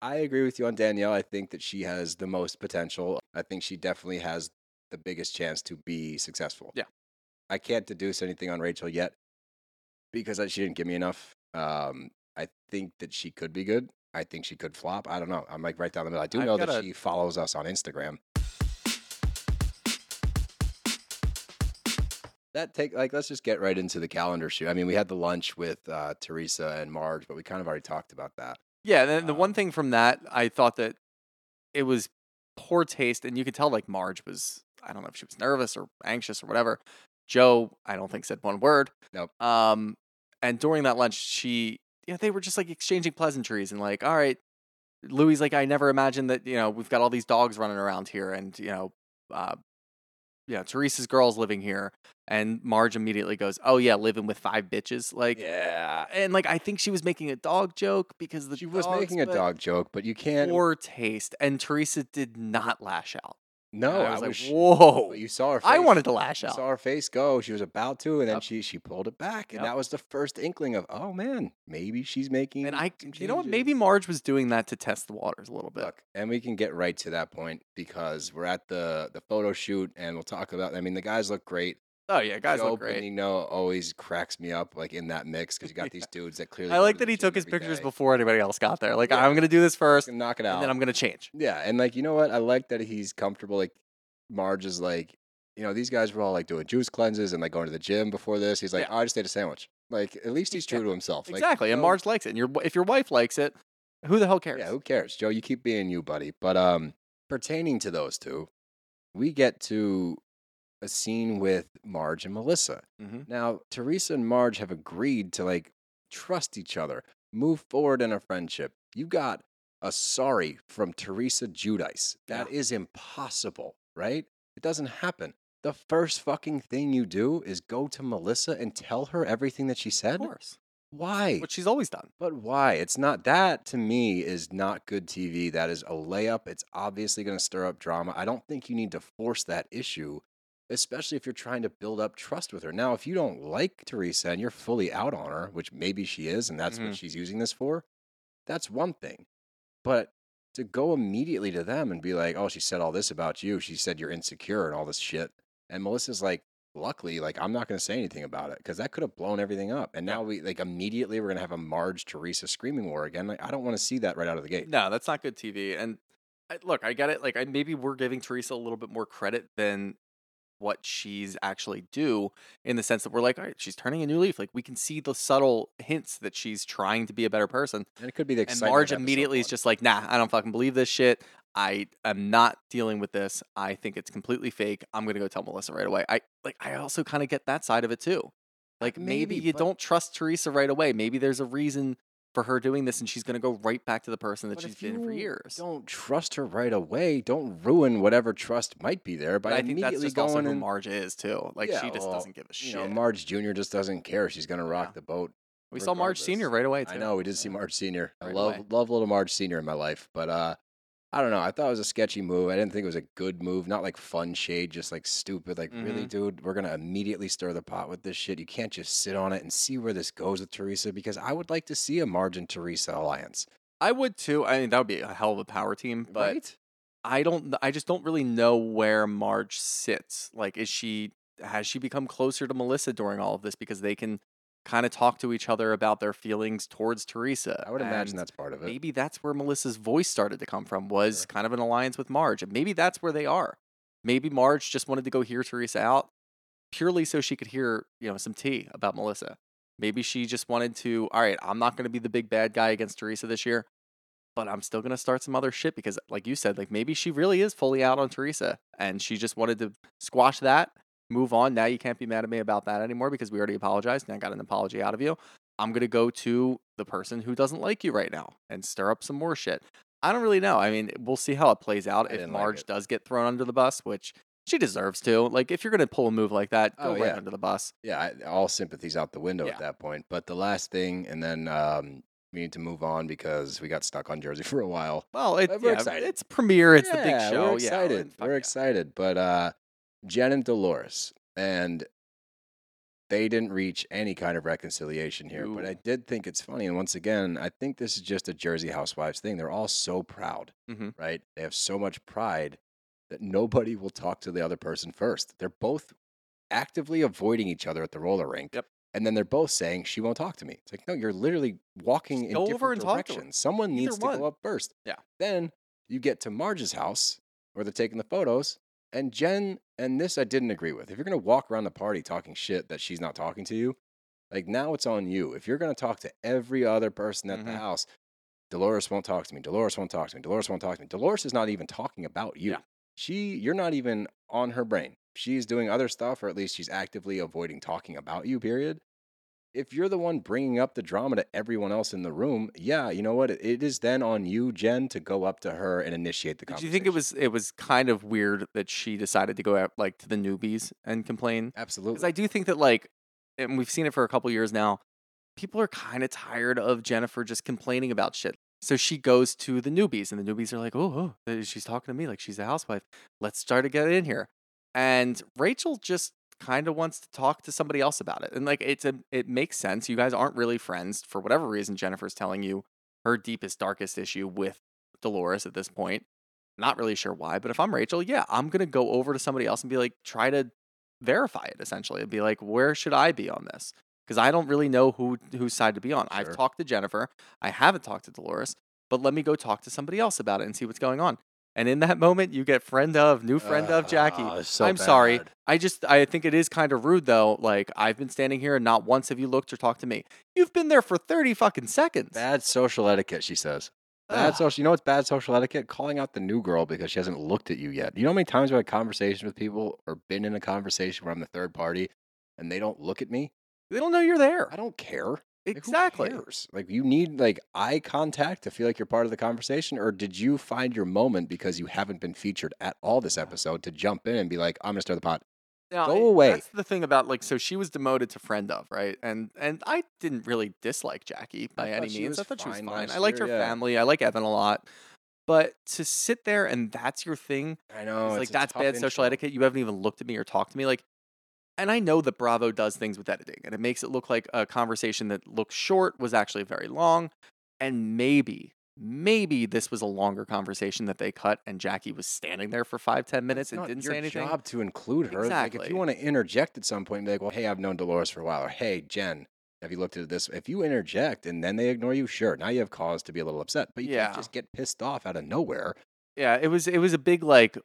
I agree with you on Danielle. I think that she has the most potential. I think she definitely has the biggest chance to be successful.
Yeah.
I can't deduce anything on Rachel yet because she didn't give me enough. Um, I think that she could be good. I think she could flop. I don't know. I'm like right down the middle. I do
I've
know that
a-
she follows us on Instagram. That take like let's just get right into the calendar shoot. I mean, we had the lunch with uh, Teresa and Marge, but we kind of already talked about that.
Yeah, and then the one
Um,
thing from that, I thought that it was poor taste, and you could tell like Marge was, I don't know if she was nervous or anxious or whatever. Joe, I don't think said one word.
Nope.
Um, and during that lunch, she, yeah, you know, they were just like exchanging pleasantries and like, all right, Luis, like, I never imagined that you know we've got all these dogs running around here, and you know, uh, know, Teresa's girls living here, and Marge immediately goes, oh yeah, living with five bitches, like,
Yeah,
and like I think she was making a dog joke because the
she was
dogs,
making a
but
dog joke, but you can't.
Poor taste, and Teresa did not lash out.
No, I,
I was like, whoa!
You saw her. Face.
I wanted to lash
You
out.
saw her face go. She was about to, and then
Yep.
she she pulled it back, and
Yep.
that was the first inkling of, oh man, maybe she's making.
And I, you know what? Maybe. Marge was doing that to test the waters a little bit.
Look, and we can get right to that point because we're at the the photo shoot, and we'll talk about. I mean, the guys look great.
Oh yeah, guys
Joe
look great.
Benigno always cracks me up, like in that mix, because you got these dudes that clearly.
I like that he took his pictures
day.
before anybody else got there. Like
Yeah.
I'm gonna do this first,
and knock it out.
and then I'm gonna change.
Yeah, and like you know what? I like that he's comfortable. Like Marge is like, you know, these guys were all like doing juice cleanses and like going to the gym before this. He's like,
Yeah.
oh, I just ate a sandwich. Like at least he's true
Yeah,
to himself. Like,
exactly, and Marge likes it. And your if your wife likes it, who the hell cares?
Yeah, who cares, Joe? You keep being you, buddy. But um, pertaining to those two, we get to a scene with Marge and Melissa.
Mhm.
Now, Teresa and Marge have agreed to like trust each other, move forward in a friendship. You got a sorry from Teresa Giudice. That is impossible, right? It doesn't happen. The first fucking thing you do is go to Melissa and tell her everything that she said.
of course,
Why?
which she's always done.
But why? It's not that to me is not good TV. That is a layup. It's obviously going to stir up drama. I don't think you need to force that issue, especially if you're trying to build up trust with her. Now, if you don't like Teresa and you're fully out on her, which maybe she is, and that's
Mhm.
what she's using this for, that's one thing. But to go immediately to them and be like, oh, she said all this about you. She said you're insecure and all this shit. And Melissa's like, luckily, like I'm not going to say anything about it because that could have blown everything up. And now we like immediately we're going to have a Marge Teresa screaming war again. Like I don't want to see that right out of the gate.
No, that's not good TV. And I, look, I get it. Like, I, maybe we're giving Teresa a little bit more credit than what she's actually do in the sense that we're like, all right, she's turning a new leaf. Like, we can see the subtle hints that she's trying to be a better person.
And it could be the
And. Marge immediately is just like, nah, I don't fucking believe this shit. I am not dealing with this. I think it's completely fake. I'm gonna go tell Melissa right away. I like. I also kind of get that side of it too. Uh, like maybe,
maybe,
you don't trust Teresa right away. Maybe there's a reason for her doing this, and she's gonna go right back to the person that
But
she's been for years.
Don't trust her right away. Don't ruin whatever trust might be there by
But I think that's
immediately
just also
going
who
in.
Marge is too. Like
Yeah,
she just
well,
doesn't give a shit.
You know, Marge Junior just doesn't care. She's gonna rock
Yeah.
the boat.
we saw Marge Senior right away too.
I know we did see Marge Senior. I
Right
love
away.
love little Marge Senior in my life, but uh, I don't know. I thought it was a sketchy move. I didn't think it was a good move. Not like fun shade, just like stupid. Like really,
Mhm.
dude, we're gonna immediately stir the pot with this shit. You can't just sit on it and see where this goes with Teresa because I would like to see a Marge and Teresa alliance.
I would too. I mean, that would be a hell of a power team. But
right?
I don't. I just don't really know where Marge sits. Like, is she has she become closer to Melissa during all of this because they can kind of talk to each other about their feelings towards Teresa?
I would imagine that's part of it.
maybe that's where Melissa's voice started to come from. Was
Sure.
kind of an alliance with Marge, and maybe that's where they are. Maybe Marge just wanted to go hear Teresa out purely so she could hear you know some tea about Melissa. Maybe she just wanted to. All right, I'm not going to be the big bad guy against Teresa this year but I'm still gonna start some other shit because, like you said, like maybe she really is fully out on Teresa, and she just wanted to squash that, move on. Now you can't be mad at me about that anymore because we already apologized, and I got an apology out of you. I'm gonna go to the person who doesn't like you right now and stir up some more shit. I don't really know. I mean, we'll see how it plays out
I
if
didn't like
Marge does get thrown under the bus, which she deserves to. Like, if you're gonna pull a move like that, go
Oh,
right
yeah.
under the bus.
yeah, I, all sympathies out the window
Yeah.
at that point. But the last thing, and then um, we need to move on because we got stuck on Jersey for a while.
Well, it,
we're
yeah,
excited.
it's premiere. It's the big
Yeah,
show.
We're excited.
Yeah,
we're
yeah.
excited. But uh, Jen and Dolores, and they didn't reach any kind of reconciliation here. But I did think it's funny. And once again, I think this is just a Jersey Housewives thing. They're all so proud,
Mhm.
right? They have so much pride that nobody will talk to the other person first. They're both actively avoiding each other at the roller rink.
Yep.
And then they're both saying, she won't talk to me. It's like, no, you're literally walking
Just
in
over
different
and talk to her.
directions. Someone
Either
needs to go up first.
Yeah.
Then you get to Marge's house where they're taking the photos. And Jen, and this I didn't agree with. If you're going to walk around the party talking shit that she's not talking to you, like now it's on you. If you're going to talk to every other person at the
Mhm.
house, Dolores won't talk to me. Dolores won't talk to me. Dolores won't talk to me. Dolores is not even talking about you.
Yeah.
She, you're not even on her brain. She's doing other stuff, or at least she's actively avoiding talking about you, period. If you're the one bringing up the drama to everyone else in the room, yeah, you know what? It- is then on you, Jen, to go up to her and initiate the conversation.
you think it was it was kind of weird that she decided to go out like to the newbies and complain?
Absolutely.
Because I do think that like, and we've seen it for a couple years now. People are kind of tired of Jennifer just complaining about shit. So she goes to the newbies, and the newbies are like, "Oh, oh, she's talking to me like she's a housewife. Let's start to get in here." And Rachel just kind of wants to talk to somebody else about it, and like it's a it makes sense. You guys aren't really friends for whatever reason. Jennifer's telling you her deepest, darkest issue with Dolores at this point. Not really sure why, but if I'm Rachel, yeah, I'm gonna go over to somebody else and be like, try to verify it essentially and be like, where should I be on this? Because I don't really know who whose side to be on. I've talked to Jennifer, I haven't talked to Dolores, but let me go talk to somebody else about it and see what's going on. And in that moment, you get friend of, new friend of Jackie.
Oh, so
I'm sorry. I just I think it is kind of rude though. Like I've been standing here and not once have you looked or talked to me. You've been there for 30 fucking seconds.
Bad social etiquette, she says. Bad social. You know what's bad social etiquette? Calling out the new girl because she hasn't looked at you yet. You know how many times I've had conversations with people or been in a conversation where I'm the third party and they don't look at me?
They don't know you're there.
I don't care. Like,
Exactly.
cares? Like you need like eye contact to feel like you're part of the conversation, or did you find your moment because you haven't been featured at all this episode to jump in and be like, I'm gonna stir the pot?
Now,
Go away.
That's the thing about like so she was demoted to friend of right, and and I didn't really dislike Jackie by any means. I thought she was
fine.
I liked her
yeah.
family. I like Evan a lot, but to sit there and that's your thing,
I know.
it's like that's bad social etiquette. You haven't even looked at me or talked to me like. And I know that Bravo does things with editing, and it makes it look like a conversation that looks short was actually very long. And maybe, maybe this was a longer conversation that they cut and Jackie was standing there for five, ten minutes
It's
and didn't say anything.
job to include her. Like, if you want to interject at some point and be like, well, hey, I've known Dolores for a while, or hey, Jen, have you looked at this? If you interject and then they ignore you, sure, now you have cause to be a little upset. But you
Yeah.
can't just get pissed off out of nowhere.
Yeah, it was it was a big like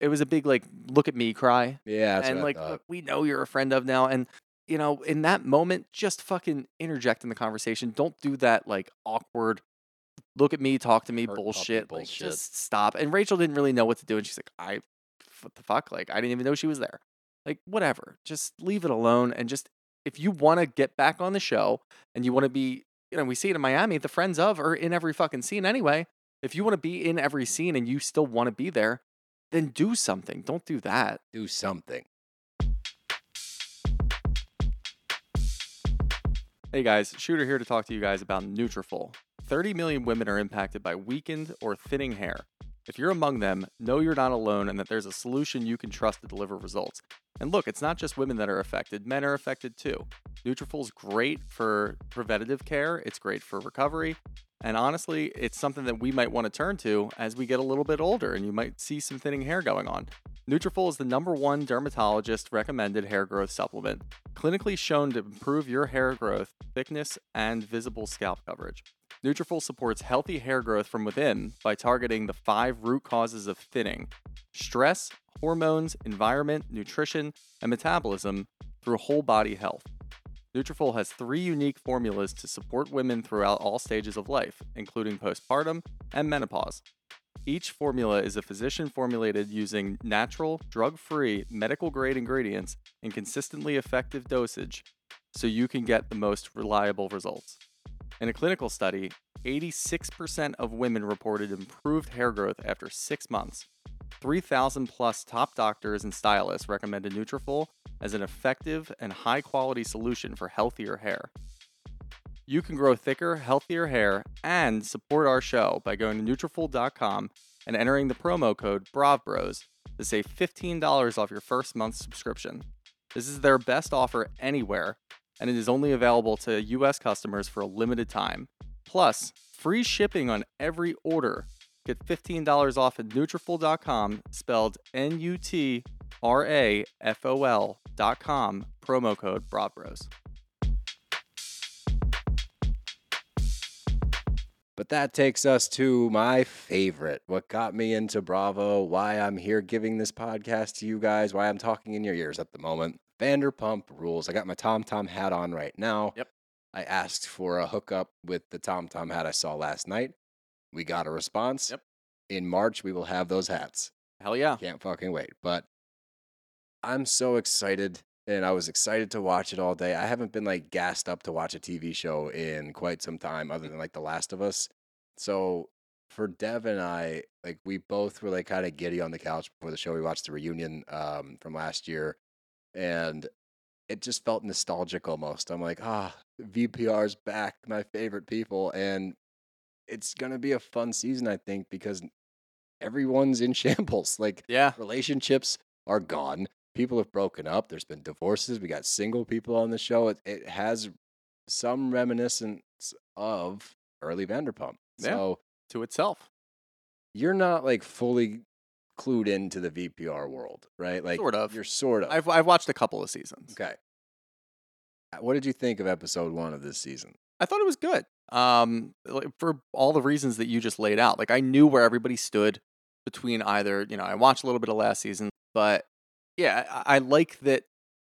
it was a big like look at me cry.
Yeah,
and like look, we know you're a friend of now and you know, in that moment, just fucking interject in the conversation. Don't do that like awkward look at me, talk to me
Hurt puppy
bullshit. Like
bullshit.
just stop. And Rachel didn't really know what to do and she's like, I what the fuck? Like I didn't even know she was there. Like whatever. Just leave it alone and just if you want to get back on the show and you want to be, you know, we see it in Miami, the friends of are in every fucking scene anyway. If you want to be in every scene and you still want to be there, then do something. Don't do that.
Do something.
Hey guys, Shooter here to talk to you guys about Nutrafol. 30 million women are impacted by weakened or thinning hair. If you're among them, know you're not alone and that there's a solution you can trust to deliver results. And look, it's not just women that are affected, men are affected too. Nutrafol's great for preventative care, it's great for recovery, and honestly, it's something that we might want to turn to as we get a little bit older and you might see some thinning hair going on. Nutrafol is the number one dermatologist recommended hair growth supplement, clinically shown to improve your hair growth, thickness, and visible scalp coverage. Nutrafol supports healthy hair growth from within by targeting the five root causes of thinning: stress, hormones, environment, nutrition, and metabolism through whole body health. Nutrafol has three unique formulas to support women throughout all stages of life, including postpartum and menopause. Each formula is a physician formulated using natural, drug free, medical grade ingredients in consistently effective dosage so you can get the most reliable results. In a clinical study, 86% of women reported improved hair growth after six months. 3,000 plus top doctors and stylists recommended Nutrafol as an effective and high quality solution for healthier hair. You can grow thicker, healthier hair and support our show by going to Nutrafol.com and entering the promo code BRAVBROS to save $15 off your first month's subscription. This is their best offer anywhere, and it is only available to U.S. customers for a limited time. Plus, free shipping on every order. Get $15 off at Nutrafol.com, spelled N-U-T-R-A-F-O-L dot com, promo code BRAVBROS.
But that takes us to my favorite, what got me into Bravo, why I'm here giving this podcast to you guys, why I'm talking in your ears at the moment. Vanderpump Rules. I got my Tom Tom hat on right now.
Yep.
I asked for a hookup with the Tom Tom hat I saw last night. We got a response.
Yep.
In March, we will have those hats.
Hell yeah.
Can't fucking wait. But I'm so excited and I was excited to watch it all day. I haven't been like gassed up to watch a TV show in quite some time other than like The Last of Us. So for Dev and I, like we both were like kind of giddy on the couch before the show. We watched the reunion um, from last year and it just felt nostalgic almost. I'm like, ah, VPR's back, my favorite people. And it's to be a fun season, I think, because everyone's in shambles. Like,
Yeah.
relationships are gone. People have broken up. There's been divorces. We got single people on the show. It, it has some reminiscence of early Vanderpump.
Yeah.
So
To itself.
you're not like fully clued into the VPR world, right? Like
Sort of.
You're sort of.
I've, I've watched a couple of seasons.
okay. Uh, What did you think of episode one of this season?
I thought it was good. Um, for all the reasons that you just laid out. Like I knew where everybody stood between either. You know, I watched a little bit of last season, but yeah, I, I like that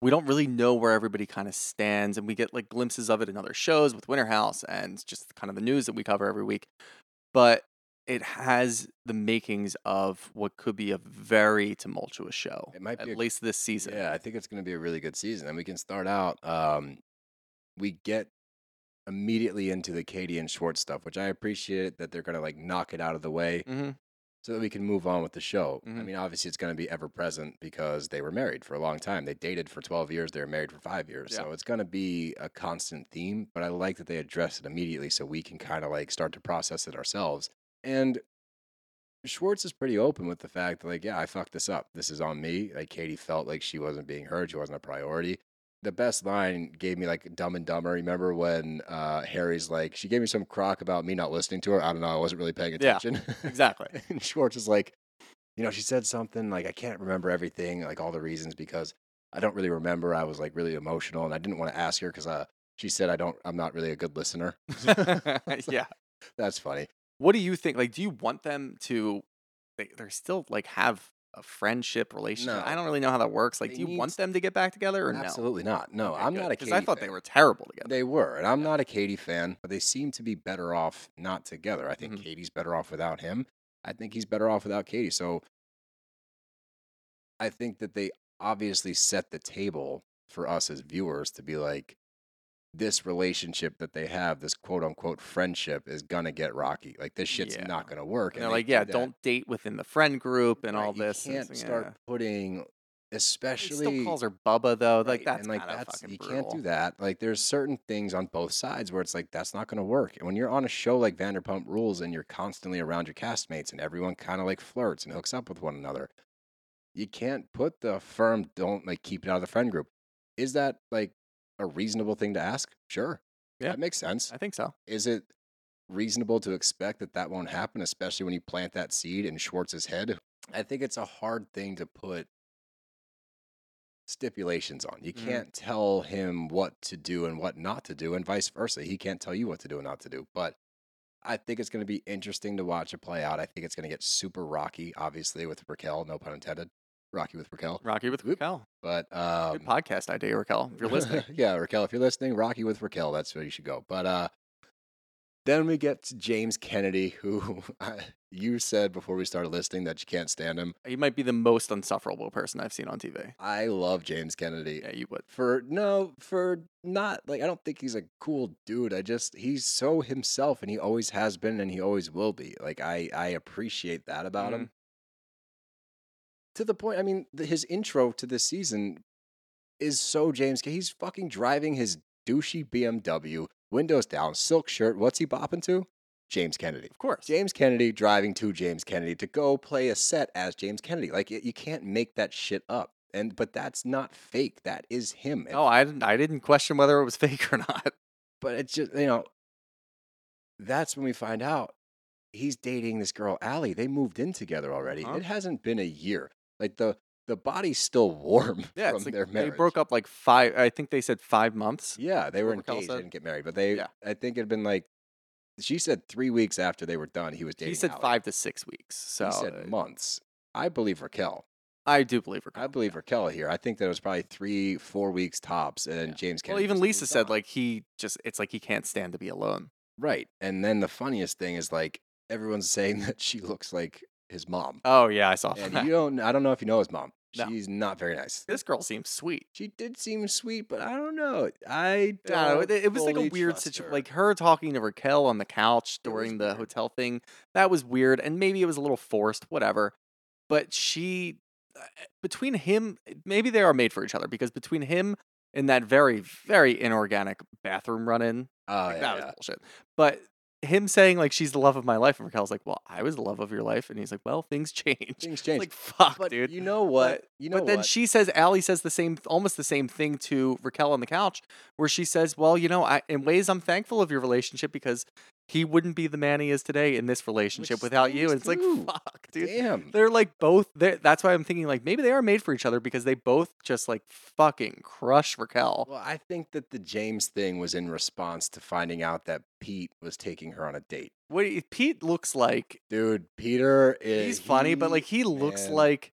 we don't really know where everybody kind of stands, and we get like glimpses of it in other shows with Winter House and just kind of the news that we cover every week. But it has the makings of what could be a very tumultuous show.
It might
at
be a-
least this season.
Yeah, I think it's going to be a really good season. And we can start out. Um, we get immediately into the Katie and Schwartz stuff, which I appreciate that they're going to like knock it out of the way
hmm
so that we can move on with the show. I
Mhm.
mean, obviously, it's going to be ever present because they were married for a long time. They dated for 12 years, they were married for five years.
Yeah.
So it's going to be a constant theme, but I like that they address it immediately so we can kind of like start to process it ourselves. And Schwartz is pretty open with the fact that, like, yeah, I fucked this up. This is on me. Like, Katie felt like she wasn't being heard, she wasn't a priority. The best line gave me like Dumb and Dumber. Remember when uh, Harry's like, she gave me some crock about me not listening to her. I don't know. I wasn't really paying attention. Yeah.
Exactly.
and Schwartz is like, you know, she said something like, I can't remember everything, like all the reasons because I don't really remember. I was like really emotional and I didn't want to ask her because uh, she said I don't, I'm not really a good listener.
yeah.
That's funny.
What do you think? Like, do you want them to? They, they're still like have a friendship relationship. I don't really know how that works. Like, do you want them to get back together or no?
Absolutely not. No,
Okay,
I'm
good,
not a Katie
I thought they were terrible together.
They were, and I'm not a Katie fan, but they seem to be better off not together. I think
Mhm.
Katie's better off without him. I think he's better off without Katie. So I think that they obviously set the table for us as viewers to be like, this relationship that they have, this quote unquote friendship, is gonna get rocky. Like this shit's
Yeah.
not gonna work.
And they're like, yeah,
that.
don't date within the friend group and
Right,
all this. and
can't
it's-
start
yeah.
putting,
He
especially
still calls her Bubba though. Like that's
and like that's you
brutal.
can't do that. Like there's certain things on both sides where it's like that's not to work. And when you're on a show like Vanderpump Rules and you're constantly around your castmates and everyone kind of like flirts and hooks up with one another, you can't put the firm don't like keep it out of the friend group. Is that like a reasonable thing to ask? Sure,
Yeah.
that makes sense.
I think so.
Is it reasonable to expect that that won't happen, especially when you plant that seed in Schwartz's head? I think it's a hard thing to put stipulations on. You
Mhm.
can't tell him what to do and what not to do, and vice versa. He can't tell you what to do and not to do. But I think it's going to be interesting to watch it play out. I think it's going to get super rocky, obviously, with Raquel, no pun intended. Rocky with Raquel.
Rocky with
Whoop.
Raquel.
But um,
Good podcast idea, Raquel. If you're listening.
yeah, Raquel, if you're listening, Rocky with Raquel, that's where you should go. But uh, then we get to James Kennedy, who I, you said before we started listening that you can't stand him.
he might be the most unsufferable person I've seen on TV.
I love James Kennedy.
Yeah, you would.
For no, for not like I don't think he's a cool dude. I just he's so himself, and he always has been, and he always will be. Like I, I appreciate that about him. To the point, I mean, the, his intro to this season is so James. K- He's fucking driving his douchey BMW, windows down, silk shirt. What's he bopping to? James Kennedy.
Of course.
James Kennedy driving to James Kennedy to go play a set as James Kennedy. Like it, you can't make that shit up. And but that's not fake. That is him.
No, I didn't. I didn't question whether it was fake or not.
but it's just you know that's when we find out he's dating this girl Ally. They moved in together already.
Uh-huh.
It hasn't been a year. Like the the body's still warm
Yeah,
from
like
their
they broke up like five. I think they said five months.
Yeah, they were engaged. They didn't get married, but they.
Yeah.
I think it had been like. She said three weeks after they were done, he was dating.
He said
Ally.
five to six weeks. So
He said months. I believe Raquel.
I do believe Raquel.
I believe Raquel here. I think that it was probably three, four weeks tops, and then
Yeah.
James.
Well, even Lisa said
on.
like he just. It's like he can't stand to be alone.
right, and then the funniest thing is like everyone's saying that she looks like his mom,
Oh yeah, I saw
and
that.
you don't. I don't know if you know his mom.
No.
She's not very nice.
This girl seems sweet.
She did seem sweet, but I don't know. I don't.
Yeah, it, it was like a weird situation. Like her talking to Raquel on the couch during the
weird.
hotel thing. That was weird, and maybe it was a little forced. Whatever. But she, uh, between him, maybe they are made for each other because between him and that very, very inorganic bathroom run-in,
oh
like,
yeah,
that
yeah.
was bullshit. But him saying like she's the love of my life, and Raquel's like, "Well, I was the love of your life," and he's like, "Well, things change."
things change.
Like fuck,
but
dude.
you know what? you know
but then
what?
she says, Ally says the same, almost the same thing to Raquel on the couch, where she says, "Well, you know, I, in ways, I'm thankful of your relationship because he wouldn't be the man he is today in this relationship without you." And it's like, fuck, dude.
Damn.
They're like both. They're, that's why I'm thinking like maybe they are made for each other because they both just like fucking crush Raquel.
Well, I think that the James thing was in response to finding out that Pete was taking her on a date.
What Pete looks like
Dude, Peter is
he's funny, but like he looks
man,
like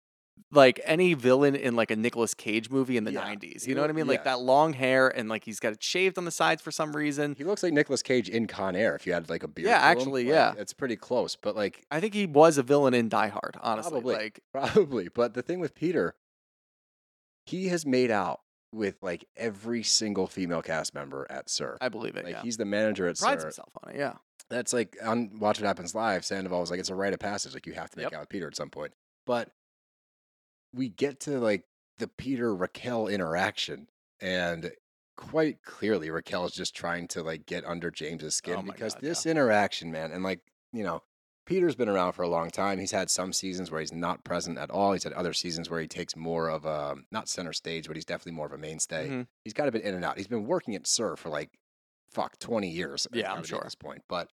like any villain in like a Nicolas Cage movie in the
Yeah,
90s. You know what I mean? Like
yeah.
that long hair and like he's got it shaved on the sides for some reason.
he looks like Nicolas Cage in Con Air if you had like a beard.
Yeah, actually,
Like,
yeah.
It's pretty close, but like
I think he was a villain in Die Hard, honestly.
Probably.
Like
probably. But the thing with Peter, he has made out with like every single female cast member at SUR.
I believe it.
Like
yeah.
he's the manager at
prides
SUR.
himself on it. Yeah.
That's like on Watch What Happens Live. Sandoval was like, it's a rite of passage. Like you have to make
Yep.
out with Peter at some point. But we get to like the Peter Raquel interaction, and quite clearly Raquel is just trying to like get under James's skin
Oh
because
God,
this
yeah.
interaction, man, and like you know, Peter's been around for a long time. He's had some seasons where he's not present at all. He's had other seasons where he takes more of a not center stage, but he's definitely more of a mainstay.
Mhm.
He's kind of been in and out. He's been working at SUR for like fuck twenty years.
Yeah, I'm sure.
at this point. But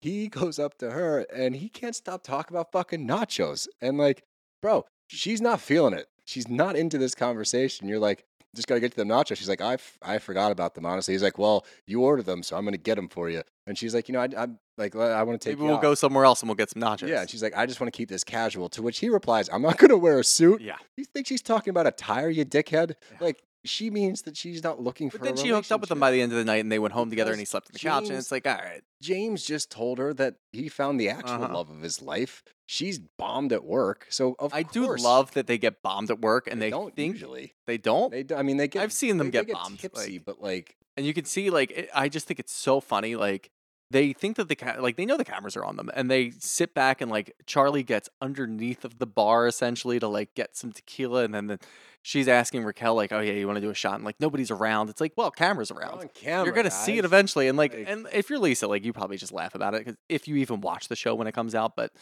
he goes up to her and he can't stop talking about fucking nachos. And like, bro, she's not feeling it. She's not into this conversation. You're like, just gotta get to the nachos. She's like, I, f- I forgot about them honestly. He's like, well, you ordered them, so I'm gonna get them for you. And she's like, you know, I, I'm like, I want to take.
Maybe we'll
out."
go somewhere else and we'll get some nachos.
Yeah, and she's like, I just want to keep this casual. To which he replies, I'm not gonna wear a suit.
Yeah.
You think she's talking about attire, you dickhead?
Yeah.
Like she means that she's not looking
But
for.
then
a
she hooked up with him by the end of the night, and they went home together, and he slept on the couch, and it's like, all right,
James just told her that he found the actual
Uh-huh.
love of his life. She's bombed at work, so of
I do love that they get bombed at work, and
they
they,
don't
think
usually.
they don't.
They, I mean, they get.
I've seen them
they, they
get bombed,
tipsy,
like-
but like,
and you can see like it, I just think it's so funny. Like they think that the ca- like they know the cameras are on them, and they sit back and like Charli gets underneath of the bar essentially to like get some tequila, and then the, she's asking Raquel like, "Oh yeah, you want to do a shot?" And like nobody's around. It's like, well, cameras around.
camera,
You're gonna see it eventually, and like,
Like-
and if you're Lisa, like, you probably just laugh about it because if you even watch the show when it comes out, but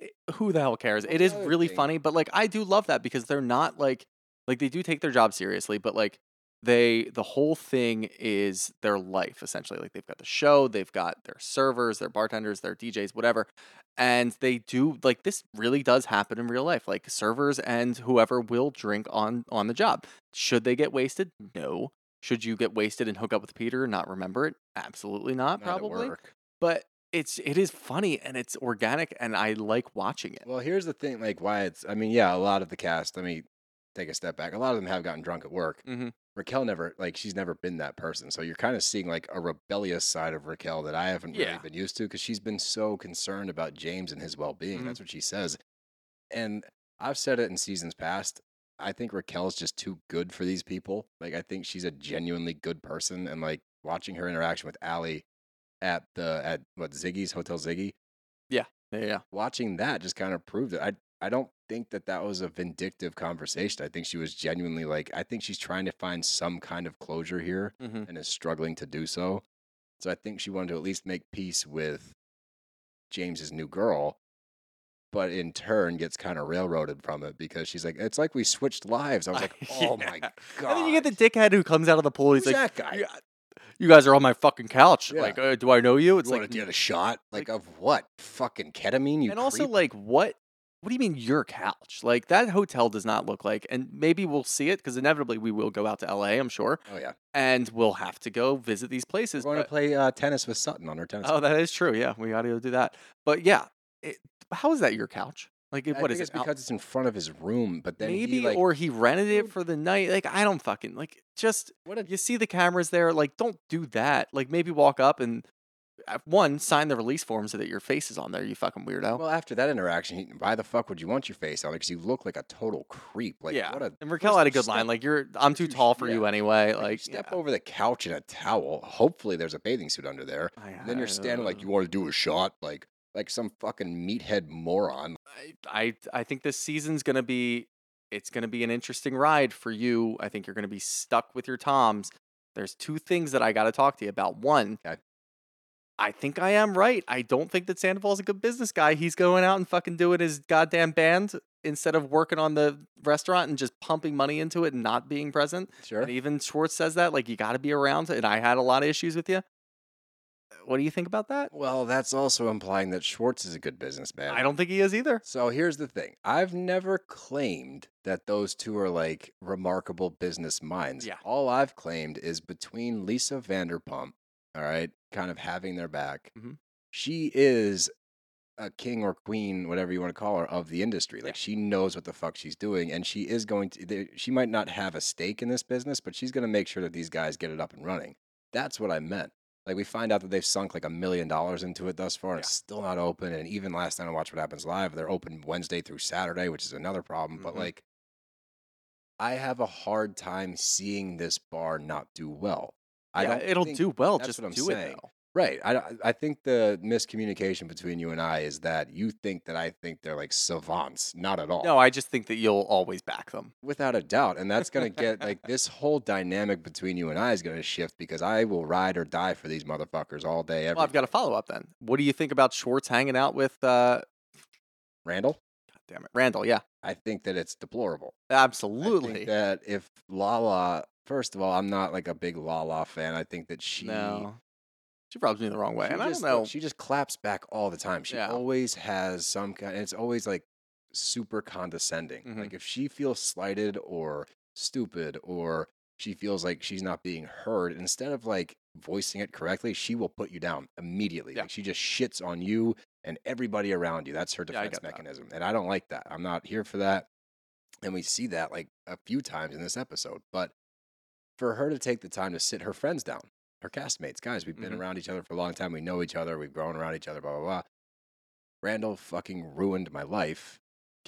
eh, who the hell cares? It is really
thing-
funny, but like, I do love that because they're not like, like they do take their job seriously, but like they, the whole thing is their life essentially. Like they've got the show, they've got their servers, their bartenders, their DJs, whatever. And they do like this really does happen in real life. Like servers and whoever will drink on on the job. Should they get wasted? No. Should you get wasted and hook up with Peter and not remember it? Absolutely not,
Not
probably. But it's it is funny and it's organic and I like watching it.
Well, here's the thing, like why it's. I mean, yeah, a lot of the cast. I me take a step back. A lot of them have gotten drunk at work.
Mhm.
Raquel never, like, she's never been that person. So you're kind of seeing like a rebellious side of Raquel that I haven't really been used to because she's been so concerned about James and his well-being.
Mhm.
That's what she says. And I've said it in seasons past. I think Raquel's just too good for these people. Like, I think she's a genuinely good person, and like watching her interaction with Ally at the at what Ziggy's Hotel Ziggy,
Yeah, yeah.
watching that just kind of proved it. I I don't think that that was a vindictive conversation. I think she was genuinely like I think she's trying to find some kind of closure here
Mhm.
and is struggling to do so. So I think she wanted to at least make peace with James's new girl, but in turn gets kind of railroaded from it because she's like, "It's like we switched lives." I was like, "Oh my god!"
And then you get the dickhead who comes out of the pool. He's
Who's
like,
that guy?
"You- guys are on my fucking couch.
Yeah.
Like, uh, do I know you? It's
you want
like,
to get a shot? Like, of what? Fucking ketamine? You
and also like, what? What do you mean your couch? Like that hotel does not look like, and maybe we'll see it because inevitably we will go out to LA. I'm sure,
oh yeah,
and we'll have to go visit these places.
we're going to play uh, tennis with Sutton on her tennis.
oh, that is true. Yeah, we got to go do that. But yeah, it, how is that your couch? Like,
I
what is it? out-
because it's in front of his room, but then
maybe
he, like,
or he rented it for the night. Like, I don't fucking like. Just
what a
you see the cameras there. Like, don't do that. Like, maybe walk up and Uh, one sign the release form so that your face is on there. You fucking weirdo.
Well, after that interaction, he, why the fuck would you want your face on? Because you look like a total creep. Like,
yeah,
what a
and Raquel had a good
step-
line. Like, you're I'm too tall for you
yeah.
anyway.
like,
Like,
step
yeah.
over the couch in a towel. Hopefully, there's a bathing suit under there.
I-
And then you're standing like
uh
you want to do a shot, like like some fucking meathead moron.
I, I I think this season's gonna be it's gonna be an interesting ride for you. I think you're gonna be stuck with your toms. There's two things that I got to talk to you about. One,
Okay.
I think I am right. I don't think that Sandoval's a good business guy. He's going out and fucking doing his goddamn band instead of working on the restaurant and just pumping money into it and not being present.
Sure.
And even Schwartz says that, like you got to be around. And I had a lot of issues with you. What do you think about that?
Well, that's also implying that Schwartz is a good businessman.
I don't think he is either.
So here's the thing. I've never claimed that those two are like remarkable business minds.
Yeah.
All I've claimed is between Lisa Vanderpump, all right, kind of having their back,
Mhm.
she is a king or queen, whatever you want to call her, of the industry. Like
Yeah.
she knows what the fuck she's doing, and she is going to. they- She might not have a stake in this business, but she's going to make sure that these guys get it up and running. That's what I meant. Like we find out that they've sunk like a million dollars into it thus far, and it's still not open. And even last time I watched What Happens Live, they're open Wednesday through Saturday, which is another problem. But
Mhm.
like, I have a hard time seeing this bar not do well. I
Yeah,
don't.
it'll do well.
that's
Just
what I'm
do
saying.
it though.
Right. I, I- think the miscommunication between you and I is that you think that I think they're like savants. Not at all.
No, I just think that you'll always back them.
Without a doubt. And that's going to get like this whole dynamic between you and I is going to shift because I will ride or die for these motherfuckers all day. Every
Well, I've got a follow up then. What do you think about Schwartz hanging out with? Uh,
Randall.
God damn it, Randall. Yeah,
I think that it's deplorable. I
absolutely.
think that if Lala, first of all, I'm not like a big Lala fan. I think that she.
no, she rubs me the wrong way,
She
and I
just,
don't know.
she just claps back all the time. She
Yeah.
always has some kind. It's always like super condescending.
Mhm.
Like if she feels slighted or stupid or she feels like she's not being heard, instead of like voicing it correctly, she will put you down immediately.
Yeah.
Like she just shits on you and everybody around you. That's her
Yeah, I
defense
get that.
mechanism, and I don't like that. I'm not here for that. And we see that like a few times in this episode, but for her to take the time to sit her friends down, her castmates, guys, we've been
Mhm.
around each other for a long time. We know each other. We've grown around each other. Blah blah blah. Randall fucking ruined my life.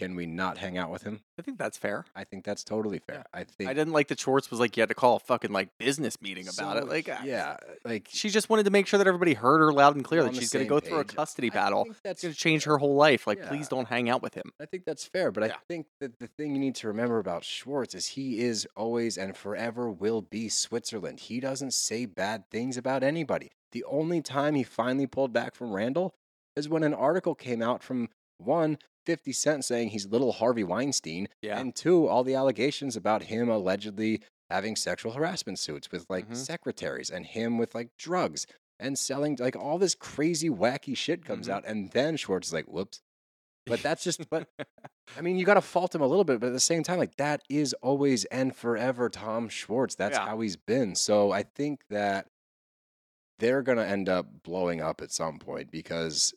Can we not hang out with him?
I think that's fair.
I think that's totally fair. I think
I didn't like that Schwartz was like, you had to call a fucking like business meeting about it. Like, I-
yeah, like
she just wanted to make sure that everybody heard her loud and clear that
the
she's going to
same
go through a
page.
custody
I
battle.
think
It's
that's
going to change her whole life. Like,
Yeah.
please don't hang out with him.
I think that's fair, but
Yeah.
I think that the thing you need to remember about Schwartz is he is always and forever will be Switzerland. He doesn't say bad things about anybody. The only time he finally pulled back from Randall is when an article came out from one, 50 Cent saying he's little Harvey Weinstein,
Yeah.
and two, all the allegations about him allegedly having sexual harassment suits with like
Mhm.
secretaries and him with like drugs and selling like all this crazy wacky shit comes
Mhm.
out and then Schwartz is like, whoops. But that's just but I mean, you got to fault him a little bit, but at the same time, like that is always and forever Tom Schwartz. That's
Yeah.
how he's been. So I think that they're going to end up blowing up at some point because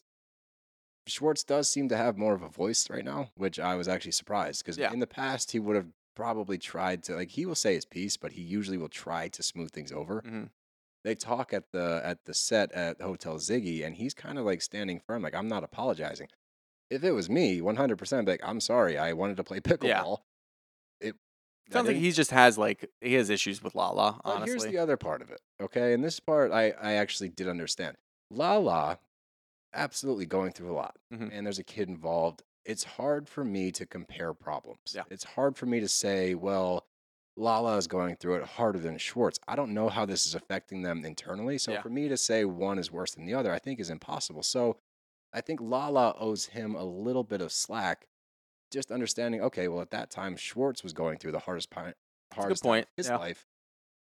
Schwartz does seem to have more of a voice right now, which I was actually surprised because
Yeah.
in the past he would have probably tried to like he will say his piece, but he usually will try to smooth things over.
Mhm.
They talk at the at the set at Hotel Ziggy, and he's kind of like standing firm, like I'm not apologizing. If it was me, 100, percent like I'm sorry, I wanted to play pickleball. It
Sounds like he just has like he has issues with Lala.
but
Honestly,
here's the other part of it, okay? And this part I, I actually did understand. Lala, absolutely going through a lot,
Mhm.
and there's a kid involved. It's hard for me to compare problems.
Yeah.
It's hard for me to say, well, Lala is going through it harder than Schwartz. I don't know how this is affecting them internally. So
Yeah.
for me to say one is worse than the other, I think is impossible. So I think Lala owes him a little bit of slack, just understanding, okay, well, at that time, Schwartz was going through the hardest, pi- hardest
point,
of his
yeah.
life,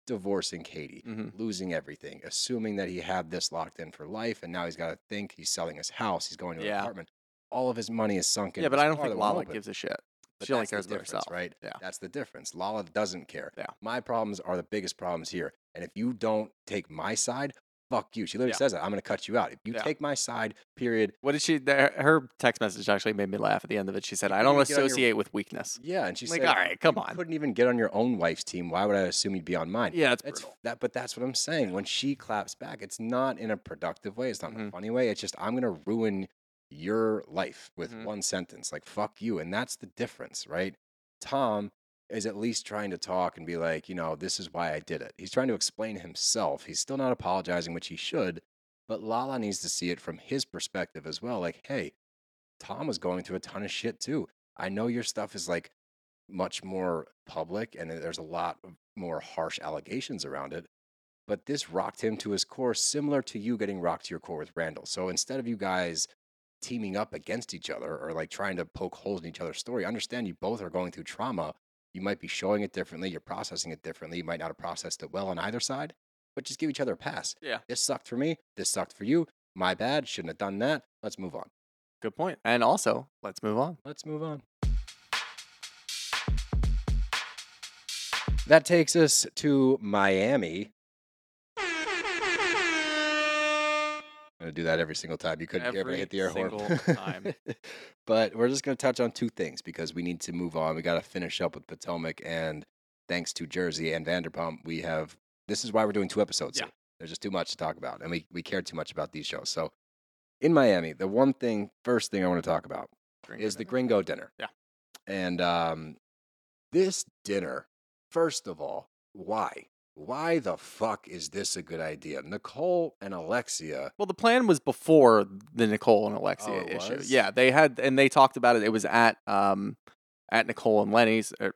divorcing Katie,
Mhm.
losing everything, assuming that he had this locked in for life, and now he's got to think he's selling his house, he's going to an
Yeah.
apartment. All of his money is sunk in.
yeah, but I don't think Lala gives a shit.
But
she only cares about herself.
right?
Yeah.
That's the difference. Lala doesn't care.
Yeah.
My problems are the biggest problems here. And if you don't take my side, fuck you. She literally
Yeah.
says that. I'm going to cut you out. If you
Yeah.
take my side, period.
What did she? the- Her text message actually made me laugh at the end of it. She said, "I don't
even get on your-
associate with weakness."
Yeah. And she
Like,
said,
all right, come
"You
on."
couldn't even get on your own wife's team. Why would I assume you'd be on mine?
Yeah, it's
That's
brutal.
that, but that's what I'm saying. When she claps back, it's not in a productive way. It's not in a
Mhm.
funny way. It's just I'm gonna ruin your life with
Mhm.
one sentence. Like fuck you, and that's the difference, right? Tom is at least trying to talk and be like, you know, this is why I did it. He's trying to explain himself. He's still not apologizing, which he should. But Lala needs to see it from his perspective as well. Like, hey, Tom was going through a ton of shit too. I know your stuff is like much more public and there's a lot more harsh allegations around it. But this rocked him to his core, similar to you getting rocked to your core with Randall. So instead of you guys teaming up against each other or like trying to poke holes in each other's story, understand you both are going through trauma. You might be showing it differently, you're processing it differently. You might not have processed it well on either side, but just give each other a pass.
Yeah.
This sucked for me. This sucked for you. My bad. Shouldn't have done that. Let's move on.
Good point. And also, let's move on.
Let's move on. That takes us to Miami. Gonna do that every single time. You couldn't
Every
hit the air horn.
time.
but we're just gonna touch on two things because we need to move on. We got to finish up with Potomac, and thanks to Jersey and Vanderpump, we have. This is why we're doing two episodes.
Yeah.
here. There's just too much to talk about, and we we care too much about these shows. So, in Miami, the one thing, first thing I want to talk about
Gringo
is the. Gringo dinner.
Yeah.
And um, this dinner, first of all, why? Why the fuck is this a good idea? Nicole and Alexia.
Well, the plan was before the Nicole and Alexia
Oh,
issue.
was?
Yeah, they had and they talked about it. It was at um at Nicole and Lenny's. Or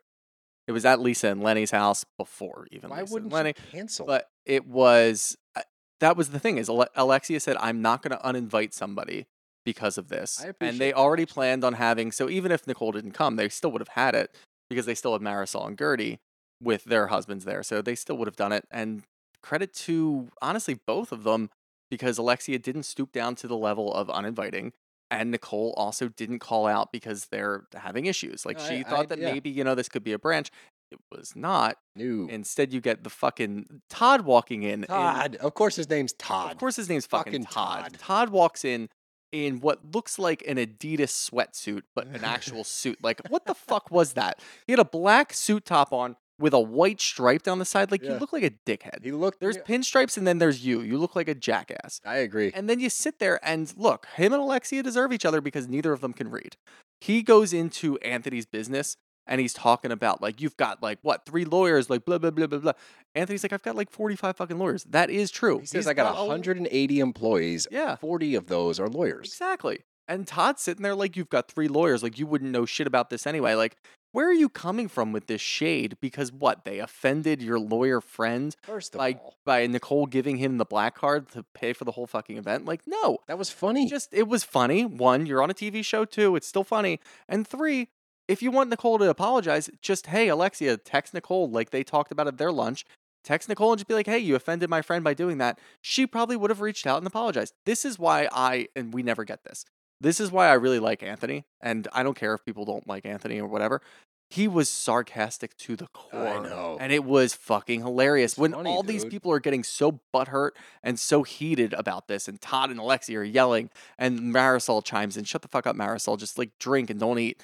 it was at Lisa and Lenny's house before even
Why
Lisa
wouldn't
Lenny.
cancel?
But it was uh, that was the thing is Alexia said I'm not going to uninvite somebody because of this,
I
and they already planned on having. So even if Nicole didn't come, they still would have had it because they still had Marisol and Guerdy with their husbands there, so they still would have done it. And credit to honestly both of them because Alexia didn't stoop down to the level of uninviting. And Nicole also didn't call out because they're having issues. Like
No, I-
she
I-
thought that
yeah.
maybe, you know, this could be a branch. It was not.
New
Instead, you get the fucking Todd walking in. in-
Todd. Of course, his name's Todd.
of course, his name's fucking,
Fucking
Todd.
Todd.
Todd walks in in what looks like an Adidas sweatsuit, but an actual suit. Like, what the fuck was that? He had a black suit top on with a white stripe down the side. Like, you
Yeah.
look like a dickhead.
He looked.
There's pinstripes, and then there's you. You look like a jackass.
I agree.
And then you sit there and look, him and Alexia deserve each other because neither of them can read. He goes into Anthony's business and he's talking about like you've got like what three lawyers like blah blah blah blah blah. Anthony's like I've got like forty five fucking lawyers. That is true.
He says
He's
I got
a-
180 employees.
Yeah.
40 of those are lawyers.
Exactly. And Todd's sitting there like you've got three lawyers. Like you wouldn't know shit about this anyway. Like where are you coming from with this shade? Because what they offended your lawyer friend
First of
by
all,
by Nicole giving him the black card to pay for the whole fucking event. Like no,
that was funny.
just it was funny. One, you're on a TV show. Two, it's still funny. And three, if you want Nicole to apologize, just hey Alexia, text Nicole like they talked about at their lunch. Text Nicole and just be like, hey, you offended my friend by doing that. She probably would have reached out and apologized. This is why I and we never get this. This is why I really like Anthony, and I don't care if people don't like Anthony or whatever. He was sarcastic to the core.
know.
And it was fucking hilarious.
It's
when
funny,
all these
dude.
people are getting so butthurt and so heated about this, and Todd and Alexi are yelling, and Marisol chimes in, shut the fuck up, Marisol, just like drink and don't eat.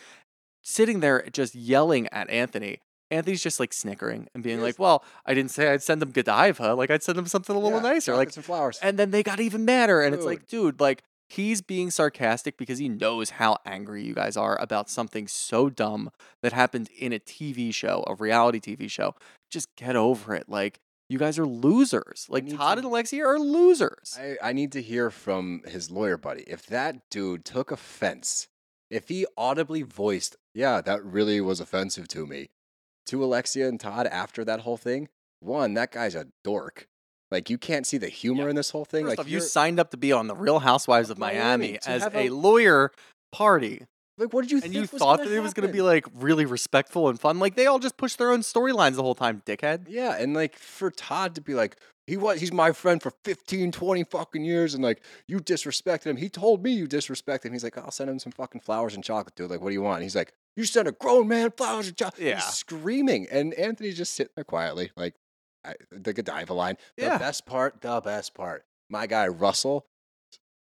Sitting there just yelling at Anthony. Anthony's just like snickering and being
He
like. Well, I didn't say I'd send him Godiva. Like I'd send him something a little
Yeah,
nicer. Like
some flowers.
and then they got even madder. And it's like,
Dude.
dude, like he's being sarcastic because he knows how angry you guys are about something so dumb that happened in a TV show, a reality TV show. Just get over it. Like you guys are losers. Like Todd
to-
and Alexia are losers.
I, I need to hear from his lawyer buddy. If that dude took offense, if he audibly voiced, yeah, that really was offensive to me, to Alexia and Todd after that whole thing, one, that guy's a dork. Like you can't see the humor
Yeah.
in this whole thing.
First
like
off, you signed up to be on the Real Housewives of
Miami
Miami, as a,
a-
lawyer party.
like what did you
And
think?
you
was
thought that it was going to be like really respectful and fun. Like they all just pushed their own storylines the whole time, dickhead.
Yeah, and like for Todd to be like, he was he's my friend for 15, 20 fucking years, and like you disrespected him. He told me you disrespected him. He's like, I'll send him some fucking flowers and chocolate, dude. Like, what do you want? And he's like, You sent a grown man flowers and chocolate.
Yeah.
He's screaming. And Anthony's just sitting there quietly, like the Godiva line. The
Yeah.
best part, the best part. My guy Russell,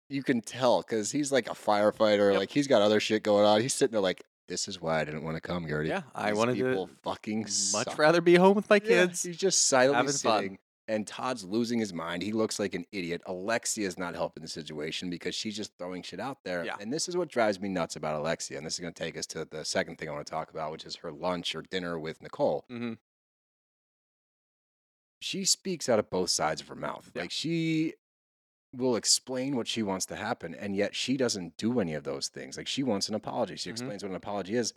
you can tell because he's like a firefighter,
Yep.
like he's got other shit going on. He's sitting there like, This is why I didn't want to come, Guerdy.
Yeah, I
These
wanted
people
to
fucking
much
suck.
rather be home with my
Yeah,
kids.
he's just silently
having fun.
sitting, and Todd's losing his mind. He looks like an idiot. Alexia is not helping the situation because she's just throwing shit out there.
Yeah.
And this is what drives me nuts about Alexia. And this is going to take us to the second thing I want to talk about, which is her lunch or dinner with Nicole.
hmm
She speaks out of both sides of her mouth.
Yeah.
Like she will explain what she wants to happen, and yet she doesn't do any of those things. Like she wants an apology. She
Mhm.
explains what an apology is.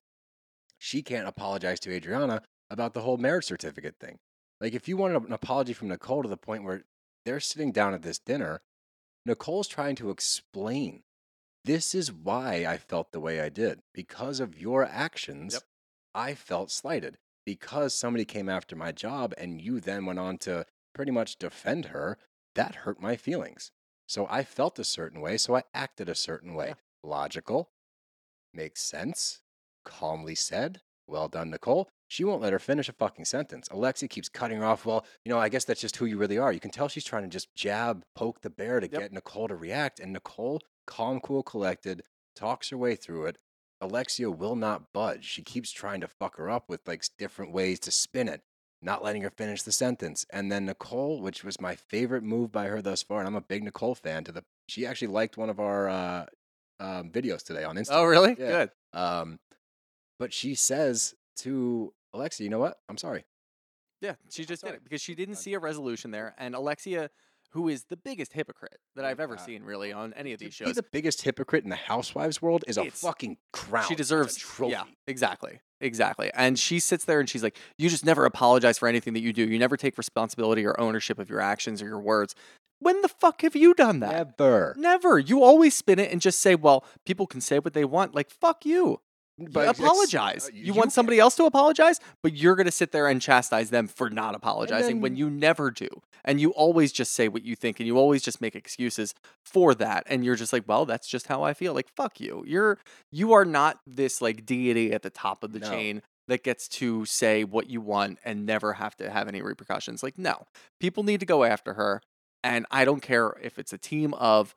She can't apologize to Adriana about the whole marriage certificate thing. Like if you wanted an apology from Nicole to the point where they're sitting down at this dinner, Nicole's trying to explain this is why I felt the way I did. Because of your actions,
Yep.
I felt slighted. Because somebody came after my job and you then went on to pretty much defend her, that hurt my feelings. So I felt a certain way, so I acted a certain way.
Yeah.
Logical, makes sense, calmly said. Well done, Nicole. She won't let her finish a fucking sentence. Alexi keeps cutting her off. Well, you know, I guess that's just who you really are. You can tell she's trying to just jab, poke the bear to
Yep.
get Nicole to react. And Nicole, calm, cool, collected, talks her way through it. Alexia will not budge. She keeps trying to fuck her up with like different ways to spin it, not letting her finish the sentence. And then Nicole, which was my favorite move by her thus far, and I'm a big Nicole fan. To the she actually liked one of our uh, um, videos today on Instagram.
Oh, really?
Yeah.
Good.
Um, but she says to Alexia, you know what? I'm sorry.
Yeah, she just did it because she didn't see a resolution there. And Alexia, who is the biggest hypocrite that I've ever
God.
seen really on any of these shows,
the biggest hypocrite in the housewives world is a
It's-
fucking crown.
she
It's a
deserves
trophy.
Yeah, exactly, exactly. And she sits there and she's like, "You just never apologize for anything that you do. You never take responsibility or ownership of your actions or your words. When the fuck have you done that?
Never.
Never. You always spin it and just say, "Well, people can say what they want." Like, fuck you. You
But
apologize.
uh,
you,
you
want somebody else to apologize, but you're going to sit there and chastise them for not apologizing when you never do. And you always just say what you think and you always just make excuses for that. And you're just like, well, that's just how I feel. Like, fuck you. You're you are not this like deity at the top of the
No.
chain that gets to say what you want and never have to have any repercussions. Like, no. People need to go after her. And I don't care if it's a team of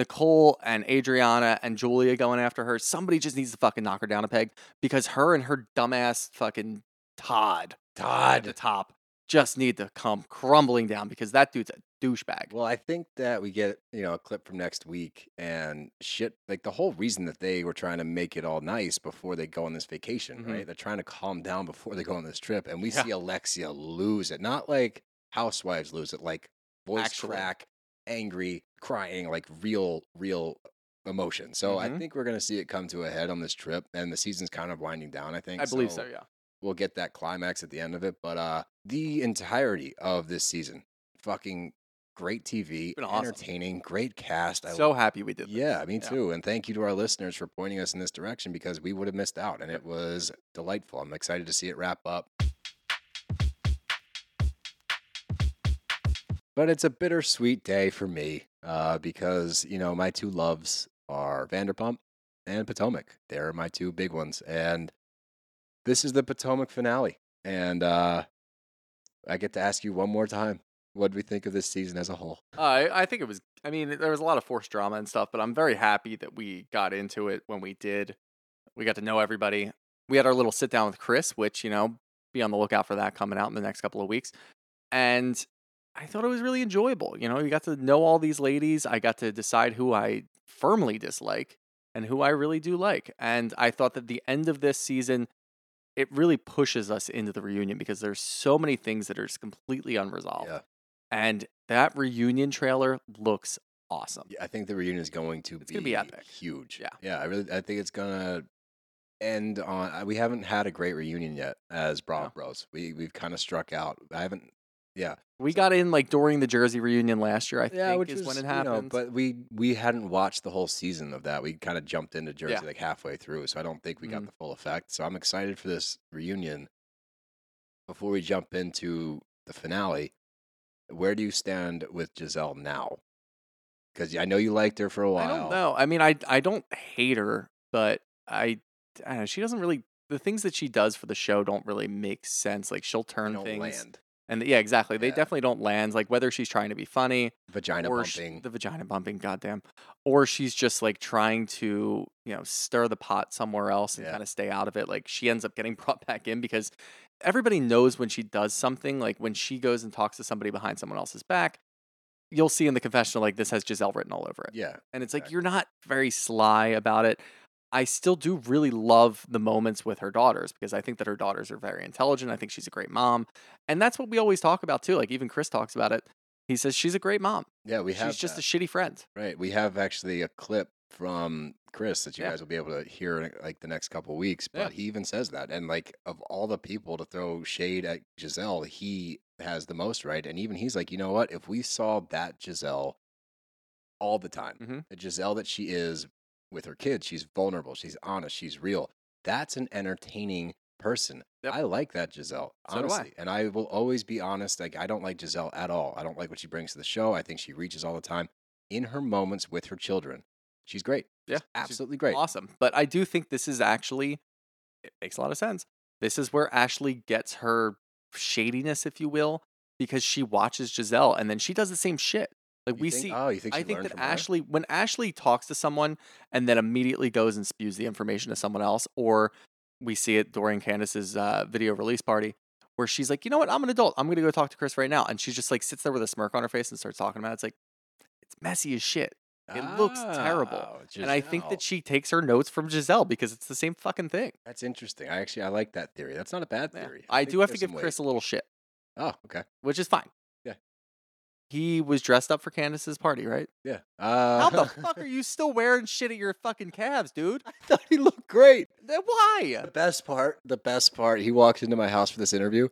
Nicole and Adriana and Julia going after her. Somebody just needs to fucking knock her down a peg because her and her dumbass fucking Todd Todd at the top just need to come crumbling down because that dude's a douchebag.
Well, I think that we get, you know, a clip from next week and shit. Like the whole reason that they were trying to make it all nice before they go on this vacation,
Mhm.
right? They're trying to calm down before they go on this trip. And we
Yeah.
see Alexia lose it. Not like housewives lose it, like voice
Actually.
crack, angry, crying, like real, real emotion. So I
Mhm.
think we're going to see it come to a head on this trip. And the season's kind of winding down, I think.
I believe so, yeah.
we'll get that climax at the end of it. But uh the entirety of this season, fucking great TV,
awesome.
entertaining, great cast. I
So happy we did this.
yeah, me
Yeah.
too. And thank you to our listeners for pointing us in this direction because we would have missed out. And it was delightful. I'm excited to see it wrap up. But it's a bittersweet day for me uh, because, you know, my two loves are Vanderpump and Potomac. They're my two big ones. And this is the Potomac finale. And uh, I get to ask you one more time what do we think of this season as a whole?
Uh, I, I think it was, I mean, there was a lot of forced drama and stuff, but I'm very happy that we got into it when we did. We got to know everybody. We had our little sit down with Chris, which, you know, be on the lookout for that coming out in the next couple of weeks. And I thought it was really enjoyable. You know, you got to know all these ladies. I got to decide who I firmly dislike and who I really do like. And I thought that the end of this season, it really pushes us into the reunion because there's so many things that are just completely unresolved.
Yeah.
And that reunion trailer looks awesome.
Yeah, I think the reunion is going to
It's
be
gonna be epic.
huge.
Yeah.
yeah. I really, I think it's gonna end on. We haven't had a great reunion yet as Bravo
No.
Bros. We we've kind of struck out. I haven't. Yeah,
We got in like during the Jersey reunion last year, I
yeah,
think
which
is
is
when it
you know,
happened.
but we we hadn't watched the whole season of that. We kind of jumped into Jersey
Yeah.
like halfway through, so I don't think we got
Mhm.
the full effect. So I'm excited for this reunion. Before we jump into the finale, where do you stand with Gizelle now? Because I know you liked her for a while.
I don't know. I mean, I I don't hate her, but I, I don't know, she doesn't really the things that she does for the show don't really make sense. Like she'll turn things
land.
And yeah, exactly. They
Yeah.
definitely don't land. Like whether she's trying to be funny
Vagina bumping.
the vagina bumping, goddamn, or she's just like trying to you know stir the pot somewhere else and
Yeah.
kind of stay out of it. Like she ends up getting brought back in because everybody knows when she does something. Like when she goes and talks to somebody behind someone else's back, you'll see in the confessional like this has Gizelle written all over it.
yeah,
And it's like you're not very sly about it. I still do really love the moments with her daughters because I think that her daughters are very intelligent. I think she's a great mom. And that's what we always talk about too. Like even Chris talks about it. He says she's a great mom.
yeah. We have
she's just
that.
a shitty friend.
Right. We have actually a clip from Chris that you
Yeah.
guys will be able to hear in like the next couple weeks. But
Yeah.
he even says that. And like of all the people to throw shade at Gizelle, he has the most right. And even he's like, you know what? If we saw that Gizelle all the time,
Mhm.
the Gizelle that she is with her kids, she's vulnerable, she's honest, she's real. That's an entertaining person.
Yep.
I like that Gizelle,
So do I.
And I will always be honest. Like I don't like Gizelle at all. I don't like what she brings to the show. I think she reaches all the time in her moments with her children. She's great.
Yeah,
She's
she's
absolutely great.
Awesome. But I do think this is actually it makes a lot of sense. This is where Ashley gets her shadiness, if you will, because she watches Gizelle and then she does the same shit. Like
You
we
think-
see
Oh, you think
I think that
from her?
Ashley, when Ashley talks to someone and then immediately goes and spews the information to someone else, or we see it during Candiace's uh, video release party, where she's like, you know what, I'm an adult. I'm going to go talk to Chris right now. And she just like sits there with a smirk on her face and starts talking about it. It's like, it's messy as shit. It looks terrible.
Oh,
And I think that she takes her notes from Gizelle because it's the same fucking thing.
That's interesting. I actually I like that theory. That's not a bad
Yeah.
theory.
I do have to give Chris
weight.
a little shit
Oh, okay.
which is fine. He was dressed up for Candiace's party, right?
Yeah. Uh,
How the fuck are you still wearing shit at your fucking calves, dude?
I thought he looked great.
Then why?
The best part, the best part, he walked into my house for this interview,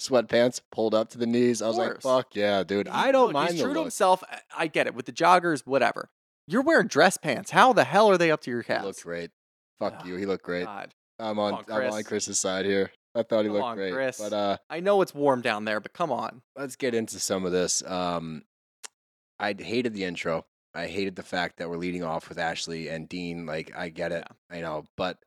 sweatpants pulled up to the knees. I was like, fuck yeah, dude.
He-
I don't
look,
mind
He's true to himself. I- get it with the joggers, whatever. You're wearing dress pants. How the hell are they up to your
He
calves?
looked great. Fuck
Oh,
you. He looked great.
God.
I'm on,
on,
I'm on Chris's side here. I thought he
Come
looked
on,
great.
Chris.
But uh
I know it's warm down there, but come on.
let's get into some of this. Um I hated the intro. I hated the fact that we're leading off with Ashley and Dean. Like, I get it, I know, but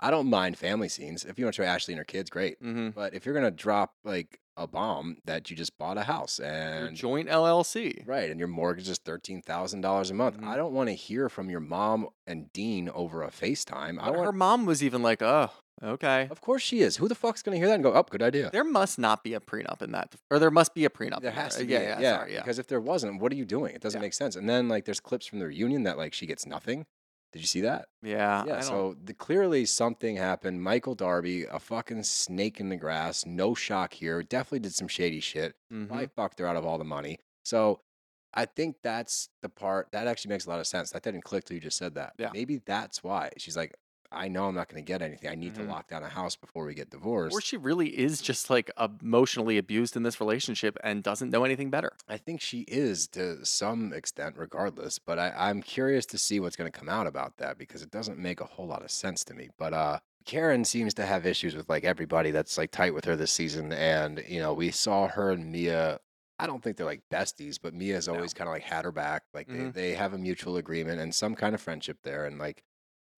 I don't mind family scenes. If you want to show Ashley and her kids, great.
Mm-hmm.
But if you're gonna drop like a bomb that you just bought a house
Your
and
joint LLC.
right, and your mortgage is thirteen thousand dollars a month,
Mhm.
I don't want to hear from your mom and Dean over a FaceTime. I want.
her mom was even like, "Oh, okay."
Of course she is. Who the fuck's gonna hear that and go, "Oh, good idea"?
There must not be a prenup in that, or there must be a prenup.
There has
there.
to be.
Yeah, yeah, sorry, yeah.
Because if there wasn't, what are you doing? It doesn't
Yeah.
make sense. And then like there's clips from the reunion that like she gets nothing. Did you see that?
yeah,
yeah. So the, clearly something happened. Michael Darby, a fucking snake in the grass. No shock here. Definitely did some shady shit.
mhm.
Probably fucked her out of all the money. So I think that's the part that actually makes a lot of sense. That didn't click till you just said that.
Yeah.
Maybe that's why she's like, I know I'm not going to get anything. I need
Mhm.
to lock down a house before we get divorced.
or she really is just like emotionally abused in this relationship and doesn't know anything better.
I think she is to some extent, regardless. But I, I'm curious to see what's going to come out about that because it doesn't make a whole lot of sense to me. But uh, Karen seems to have issues with like everybody that's like tight with her this season, and you know we saw her and Mia. I don't think they're like besties, but Mia's
No.
always kind of like had her back. Like
Mhm.
they, they have a mutual agreement and some kind of friendship there. And like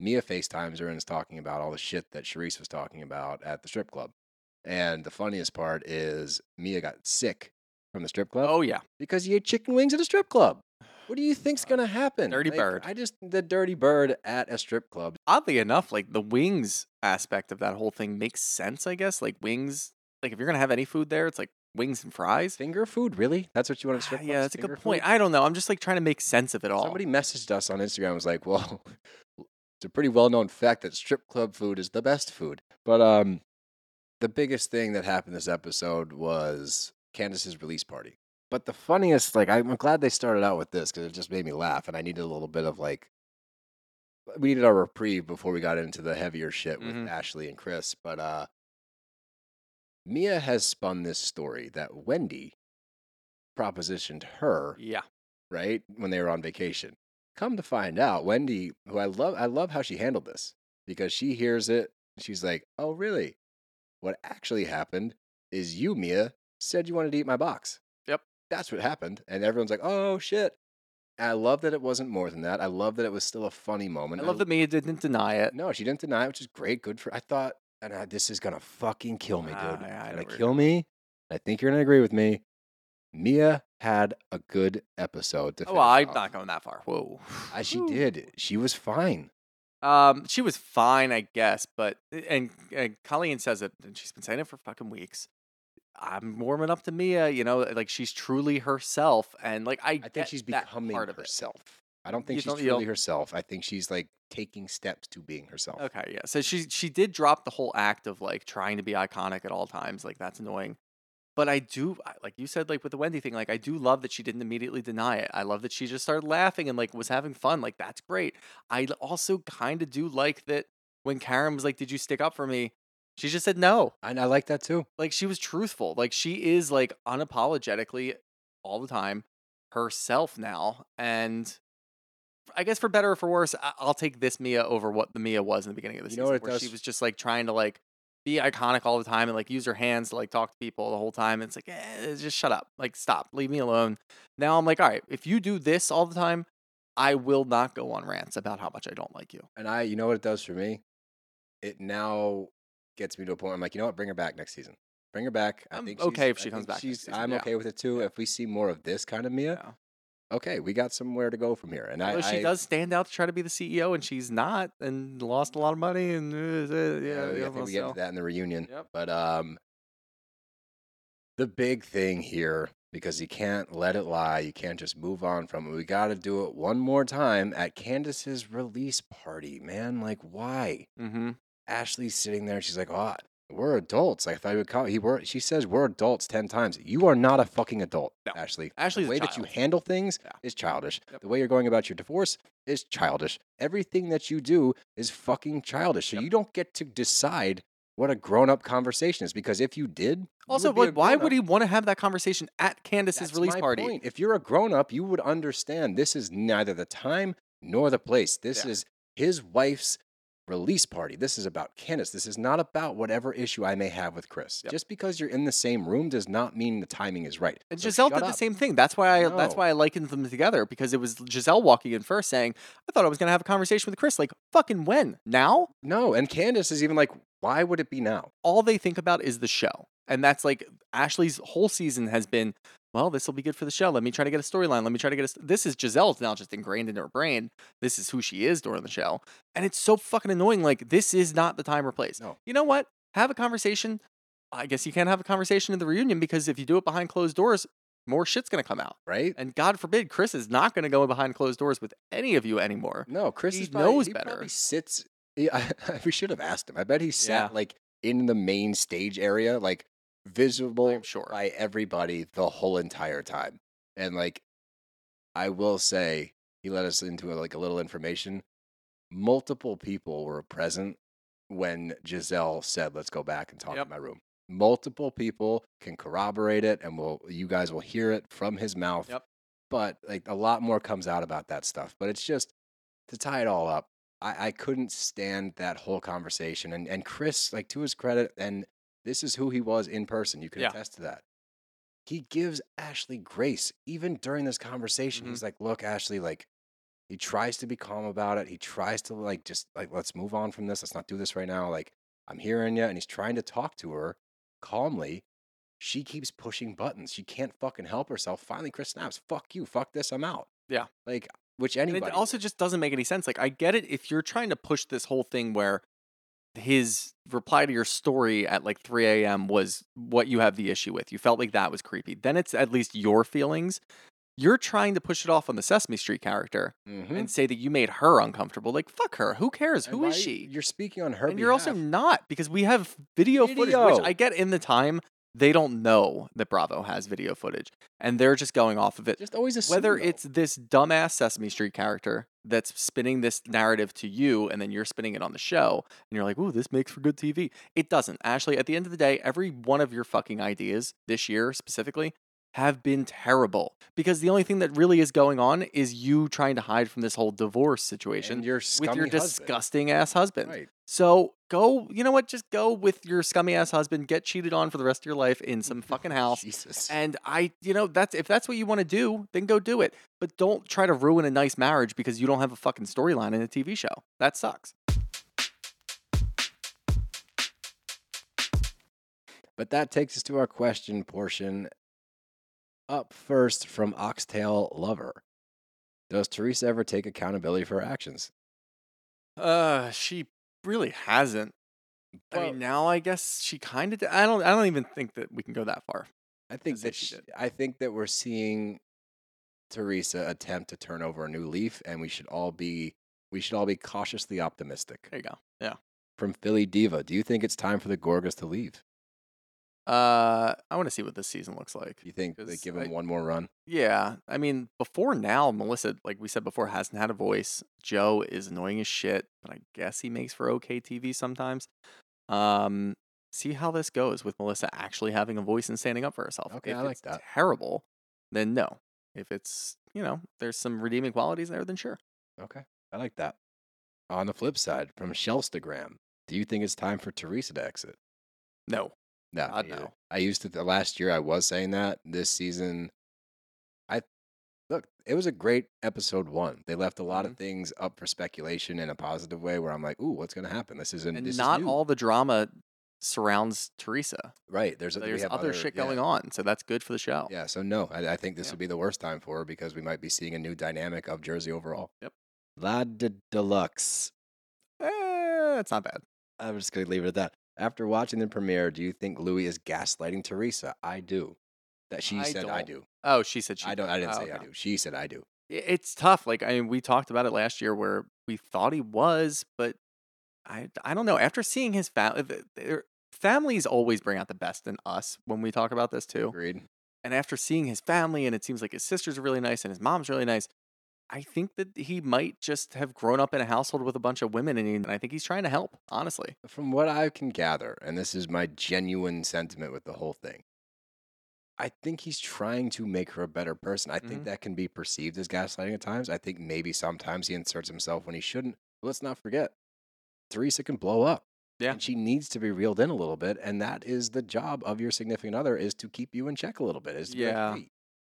Mia FaceTimes her and is talking about all the shit that Sharice was talking about at the strip club. And the funniest part is Mia got sick from the strip club
Oh yeah,
because you ate chicken wings at a strip club. What do you think's gonna happen?
Dirty
Like,
bird.
I just the dirty bird at a strip club.
oddly enough, like the wings aspect of that whole thing makes sense. I guess like wings, like if you're gonna have any food there, it's like wings and fries.
Finger food, really? That's what you want at a strip
Ah,
club?
yeah, that's a good point.
food?
I don't know. I'm just like trying to make sense of it all.
Somebody messaged us on Instagram. and Was like, well, it's a pretty well known fact that strip club food is the best food. But um, the biggest thing that happened this episode was Candiace's release party. But the funniest, like, I'm glad they started out with this because it just made me laugh, and I needed a little bit of like, we needed our reprieve before we got into the heavier shit with
Mhm.
Ashley and Chris. But uh, Mia has spun this story that Wendy propositioned her
yeah,
right when they were on vacation. Come to find out, Wendy, who I love, I love how she handled this because she hears it. She's like, "Oh, really? What actually happened is you, Mia, said you wanted to eat my box.
Yep.
that's what happened." And everyone's like, "Oh shit!" And I love that it wasn't more than that. I love that it was still a funny moment.
I love that Mia didn't deny it.
No, she didn't deny it, which is great. Good for. I thought, and I, this is gonna fucking kill me, dude.
Ah, yeah,
gonna kill me. I think you're gonna agree with me. Mia had a good episode to
Oh, well, I'm
off.
not going that far. Whoa.
Uh, she
Whew.
did. She was fine.
Um, she was fine, I guess, but and, and Colleen says it, and she's been saying it for fucking weeks. I'm warming up to Mia, you know, like she's truly herself, and like I,
I think she's becoming
part of it.
herself. I don't think
You
she's
don't-
truly
don't-
herself. I think she's like taking steps to being herself.
Okay, yeah. So she she did drop the whole act of like trying to be iconic at all times. Like that's annoying. But I do like you said like with the Wendy thing, like I do love that she didn't immediately deny it. I love that she just started laughing and like was having fun. Like that's great. I also kind of do like that when Karen was like, "Did you stick up for me?" She just said no.
And I like that too.
Like she was truthful. Like she is like unapologetically all the time herself now and I guess for better or for worse, I- I'll take this Mia over what the Mia was in the beginning of the
You
season, where she was just like trying to like be iconic all the time and like use her hands to like talk to people the whole time. It's like, eh, just shut up, like stop, leave me alone. Now I'm like, all right, if you do this all the time, I will not go on rants about how much I don't like you.
And I, you know what it does for me? It now gets me to a point. I'm like, you know what? Bring her back next season. Bring her back. I
I'm
think
okay if she
I
comes back season,
I'm
yeah.
okay with it too. If we see more of this kind of Mia,
Yeah.
Okay, we got somewhere to go from here. And I,
she
I-
does stand out to try to be the CEO, and she's not, and lost a lot of money, and uh, uh, yeah,
I think we get into that in the reunion.
Yep.
But um, the big thing here, because you can't let it lie, you can't just move on from it. We got to do it one more time at Candiace's release party, man. Like, why?
Mhm.
Ashley's sitting there. She's like, "Oh, We're adults. I thought he would call he were she says we're adults ten times. You are not a fucking adult,
No.
Ashley.
Ashley's
the way that you handle things
Yeah.
is childish.
Yep.
The way you're going about your divorce is childish. Everything that you do is fucking childish. So
Yep.
you don't get to decide what a grown up conversation is because if you did, you
Also,
would be a
why would he want to have that conversation at Candiace's
That's
release party?
point. If you're a grown up, you would understand this is neither the time nor the place. This
Yeah.
is his wife's release party. This is about Candiace. This is not about whatever issue I may have with Chris.
Yep.
Just because you're in the same room does not mean the timing is right.
And
So Gizelle
did the same thing. That's why I that's why I likened them together because it was Gizelle walking in first saying, "I thought I was gonna have a conversation with Chris." Like, fucking when? Now?
No, and Candiace is even like, why would it be now?
All they think about is the show, and that's like Ashley's whole season has been. Well, this will be good for the show. Let me try to get a storyline. Let me try to get a. st-" This is Gizelle's now just ingrained in her brain. This is who she is during the show, and it's so fucking annoying. Like this is not the time or place.
No.
You know what? Have a conversation. I guess you can't have a conversation in the reunion because if you do it behind closed doors, more shit's gonna come out.
Right?
And God forbid, Chris is not going to go behind closed doors with any of you anymore.
No, Chris
He
is probably,
knows
he probably
better.
sits. he- we should have asked him. I bet he sat
Yeah.
like in the main stage area, like visible
I'm sure.
by everybody the whole entire time. And like, I will say, he let us into like a little information. Multiple people were present when Gizelle said, "Let's go back and talk
Yep.
in my room." Multiple people can corroborate it, and will you guys will hear it from his mouth.
Yep.
But like a lot more comes out about that stuff. But it's just to tie it all up. I, I couldn't stand that whole conversation. And and Chris, like to his credit, and this is who he was in person. You can
Yeah.
attest to that. He gives Ashley grace even during this conversation.
Mhm.
He's like, "Look, Ashley, like." He tries to be calm about it. He tries to like just like let's move on from this. Let's not do this right now. Like I'm hearing you, and he's trying to talk to her calmly. She keeps pushing buttons. She can't fucking help herself. Finally, Chris snaps. Fuck you. Fuck this. I'm out.
Yeah.
Like which
And
anybody.
it also just doesn't make any sense. Like, I get it if you're trying to push this whole thing where his reply to your story at like 3 a.m. was what you have the issue with. You felt like that was creepy. Then it's at least your feelings. You're trying to push it off on the Sesame Street character
Mhm.
and say that you made her uncomfortable. Like, fuck her. Who cares?
And
Who is she?
You're speaking on her.
and you're also not because we have video, footage, which I get in the time. They don't know that Bravo has video footage, and they're just going off of it.
just always assume,
Whether
though.
it's this dumbass Sesame Street character that's spinning this narrative to you, and then you're spinning it on the show, and you're like, "Ooh, this makes for good TV." It doesn't. Ashley, at the end of the day, every one of your fucking ideas this year specifically have been terrible because the only thing that really is going on is you trying to hide from this whole divorce situation
your
with your
husband.
disgusting ass husband.
Right.
So go, you know what? Just go with your scummy ass husband, get cheated on for the rest of your life in some fucking house.
Jesus.
And I, you know, that's if that's what you want to do, then go do it. But don't try to ruin a nice marriage because you don't have a fucking storyline in a TV show. That sucks.
But that takes us to our question portion. Up first from Oxtail Lover. Does Teresa ever take accountability for her actions?
Uh, she really hasn't. I
Well-
mean, now I guess she kind of. I don't. I don't even think that we can go that far.
I think that
she
sh
did.
I think that we're seeing Teresa attempt to turn over a new leaf, and we should all be we should all be cautiously optimistic.
There you go. Yeah.
From Philly Diva, do you think it's time for the Gorgas to leave?
Uh, I want to see what this season looks like.
You think they give
I-
him one more run?
Yeah, I mean, before now, Melissa, like we said before, hasn't had a voice. Joe is annoying as shit, but I guess he makes for okay TV sometimes. Um, see how this goes with Melissa actually having a voice and standing up for herself.
Okay,
if
I like
it's
that.
Terrible, then no. If it's you know, there's some redeeming qualities there, then sure.
Okay, I like that. On the flip side, from Shelstagram, do you think it's time for Teresa to exit?
No,
No,
God, no.
I used to the last year. I was saying that this season. I look. It was a great episode one. They left a lot of things up for speculation in a positive way. Where I'm like, ooh, what's going to happen? This isn't.
and
this
not
is
all the drama surrounds Teresa.
right. There's we
There's
have
other, shit going on, so that's good for the show.
Yeah. So no, I, I think this
Yeah.
would be the worst time for her because we might be seeing a new dynamic of Jersey overall.
Yep.
La de Deluxe.
Eh, it's not bad.
I'm just going to leave it at that. After watching the premiere, do you think Luis is gaslighting Teresa? I do. That she
I
said I
don't.
do.
Oh, she said she.
I don't. I didn't
oh,
say I do. She said I do.
it's tough. Like I mean, we talked about it last year where we thought he was, but I I don't know. After seeing his family, uh, families always bring out the best in us when we talk about this too.
Agreed.
And after seeing his family, and it seems like his sister's are really nice and his mom's really nice, I think that he might just have grown up in a household with a bunch of women, and, he, and I think he's trying to help. Honestly,
From what I can gather, and this is my genuine sentiment with the whole thing, I think he's trying to make her a better person. I think
Mhm.
that can be perceived as gaslighting at times. I think maybe sometimes he inserts himself when he shouldn't. But let's not forget, Teresa can blow up.
Yeah.
And she needs to be reeled in a little bit. And that is the job of your significant other is to keep you in check a little bit. Is to be like,
Yeah.
"Hey,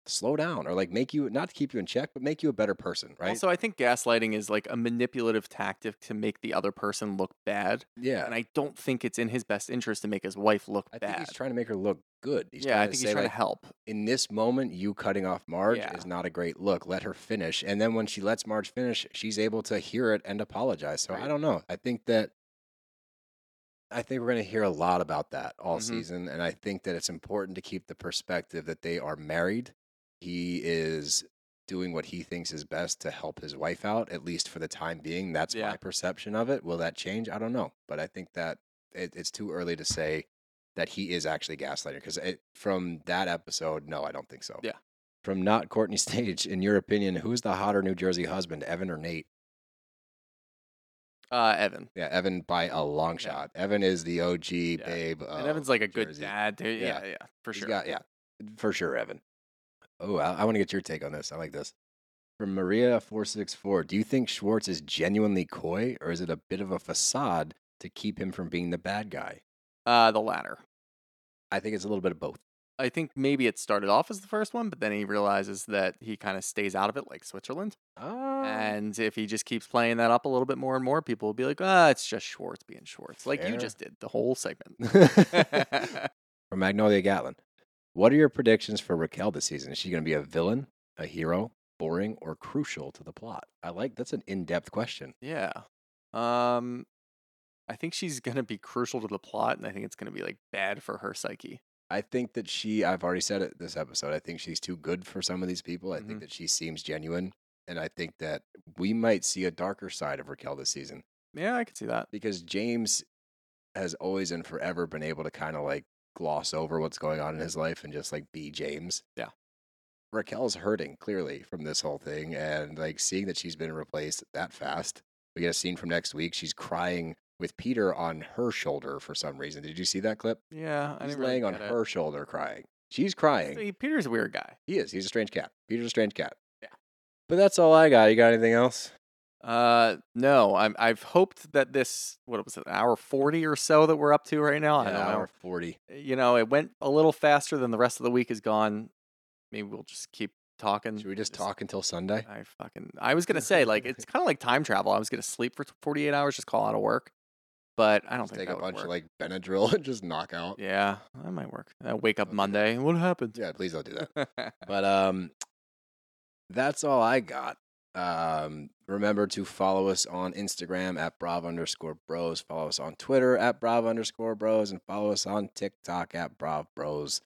slow down or like make you not to keep you in check, but make you a better person, right?
Also, I think gaslighting is like a manipulative tactic to make the other person look bad,
yeah.
and I don't think it's in his best interest to make his wife look
I
bad.
think he's trying to make her look good. He's
yeah,
trying
I
to
think
say,
he's trying
like,
to help.
in this moment, you cutting off Marge
Yeah.
is not a great look. Let her finish. And then when she lets Marge finish, she's able to hear it and apologize. So I don't know. I think that I think we're going to hear a lot about that all
Mhm.
season. And I think that it's important to keep the perspective that they are married. He is doing what he thinks is best to help his wife out, at least for the time being. That's
Yeah.
my perception of it. Will that change? I don't know. But I think that it, it's too early to say that he is actually gaslighting because from that episode, no, I don't think so.
Yeah.
From not Courtney Stage, in your opinion, who's the hotter New Jersey husband, Evan or Nate?
Uh, Evan.
Yeah, Evan by a long
Yeah.
shot. Evan is the OG
Yeah.
babe.
and Evan's like a good dad. Too.
Yeah.
Yeah, yeah, for
He's
sure.
got- yeah, for sure, Evan. Oh, I, I want to get your take on this. I like this. From Maria four six four, do you think Schwartz is genuinely coy, or is it a bit of a facade to keep him from being the bad guy?
Uh, the latter.
I think it's a little bit of both.
I think maybe it started off as the first one, but then he realizes that he kind of stays out of it, like Switzerland.
Ah,
And if he just keeps playing that up a little bit more and more, people will be like, "Ah, it's just Schwartz being Schwartz," like you just did the whole segment.
from Magnolia Gatlin. What are your predictions for Raquel this season? Is she going to be a villain, a hero, boring, or crucial to the plot? I like that's an in-depth question.
yeah. Um, I think she's gonna be crucial to the plot, and I think it's gonna be like bad for her psyche.
I think that she, I've already said it this episode, I think she's too good for some of these people. I think
Mhm.
that she seems genuine. And I think that we might see a darker side of Raquel this season
Yeah, I could see that.
because James has always and forever been able to kind of like gloss over what's going on in his life and just like be James.
Yeah.
Raquel's hurting clearly from this whole thing. And like seeing that she's been replaced that fast. We get a scene from next week. She's crying with Peter on her shoulder for some reason. Did you see that clip?
Yeah, I
He's
didn't really
laying on
it.
her shoulder crying. She's crying.
See, Peter's a weird guy.
He is. He's a strange cat. Peter's a strange cat.
Yeah.
But that's all I got. You got anything else?
Uh, no, I'm. I've hoped that this what was it, hour forty or so that we're up to right now. I don't know.
hour 40.
You know, it went a little faster than the rest of the week is gone. Maybe we'll just keep talking.
Should we just talk until Sunday?
I fucking. I was gonna say like it's kind of like time travel. I was gonna sleep for 48 hours, just call out of work, but I don't
Just
think
take a bunch of like Benadryl and just knock out.
Yeah, that might work. Uh, wake up
that.
Monday. What happened?
Yeah, please don't do that. But um, that's all I got. Um, remember to follow us on Instagram at Brav underscore Bros. Follow us on Twitter at Brav underscore Bros, and follow us on TikTok at Brav Bros.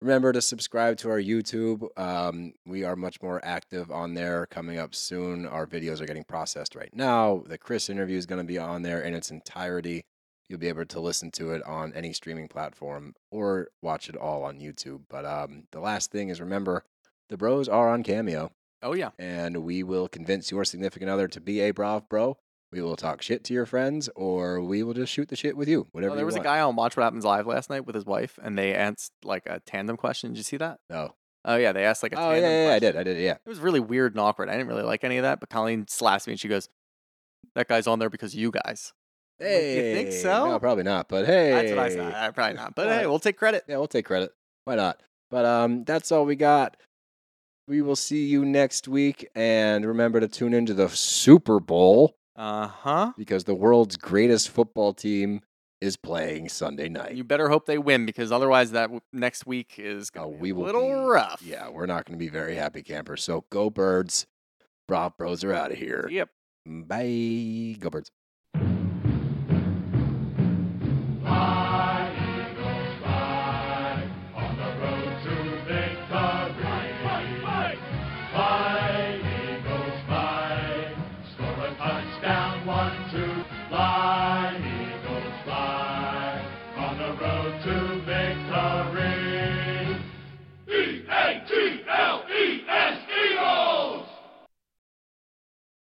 Remember to subscribe to our YouTube. Um, we are much more active on there coming up soon. Our videos are getting processed right now. The Chris interview is going to be on there in its entirety. You'll be able to listen to it on any streaming platform or watch it all on YouTube. But um, the last thing is remember the bros are on Cameo,
oh yeah.
and we will convince your significant other to be a Brav bro. We will talk shit to your friends, or we will just shoot the shit with you. Whatever.
Oh, there was a guy on Watch What Happens Live last night with his wife, and they asked like a tandem question. Did you see that?
No.
Oh yeah, they asked like a
Oh yeah,
tandem
yeah, yeah, I did. I did. Yeah.
It was really weird and awkward. I didn't really like any of that. But Colleen slaps me and she goes, "That guy's on there because of you guys." I'm like, you think so?
No, probably not. But hey,
That's what I said. Probably not. But hey, we'll take credit.
Yeah, we'll take credit. Why not? But um, that's all we got. We will see you next week, and remember to tune into the Super Bowl
Uh huh.
because the world's greatest football team is playing Sunday night.
You better hope they win because otherwise, that w- next week is
Oh,
going to
we
be a little
be-
rough.
Yeah, we're not going to be very happy campers. So go birds. Brav Bros are out of here.
Yep.
Bye. Go birds.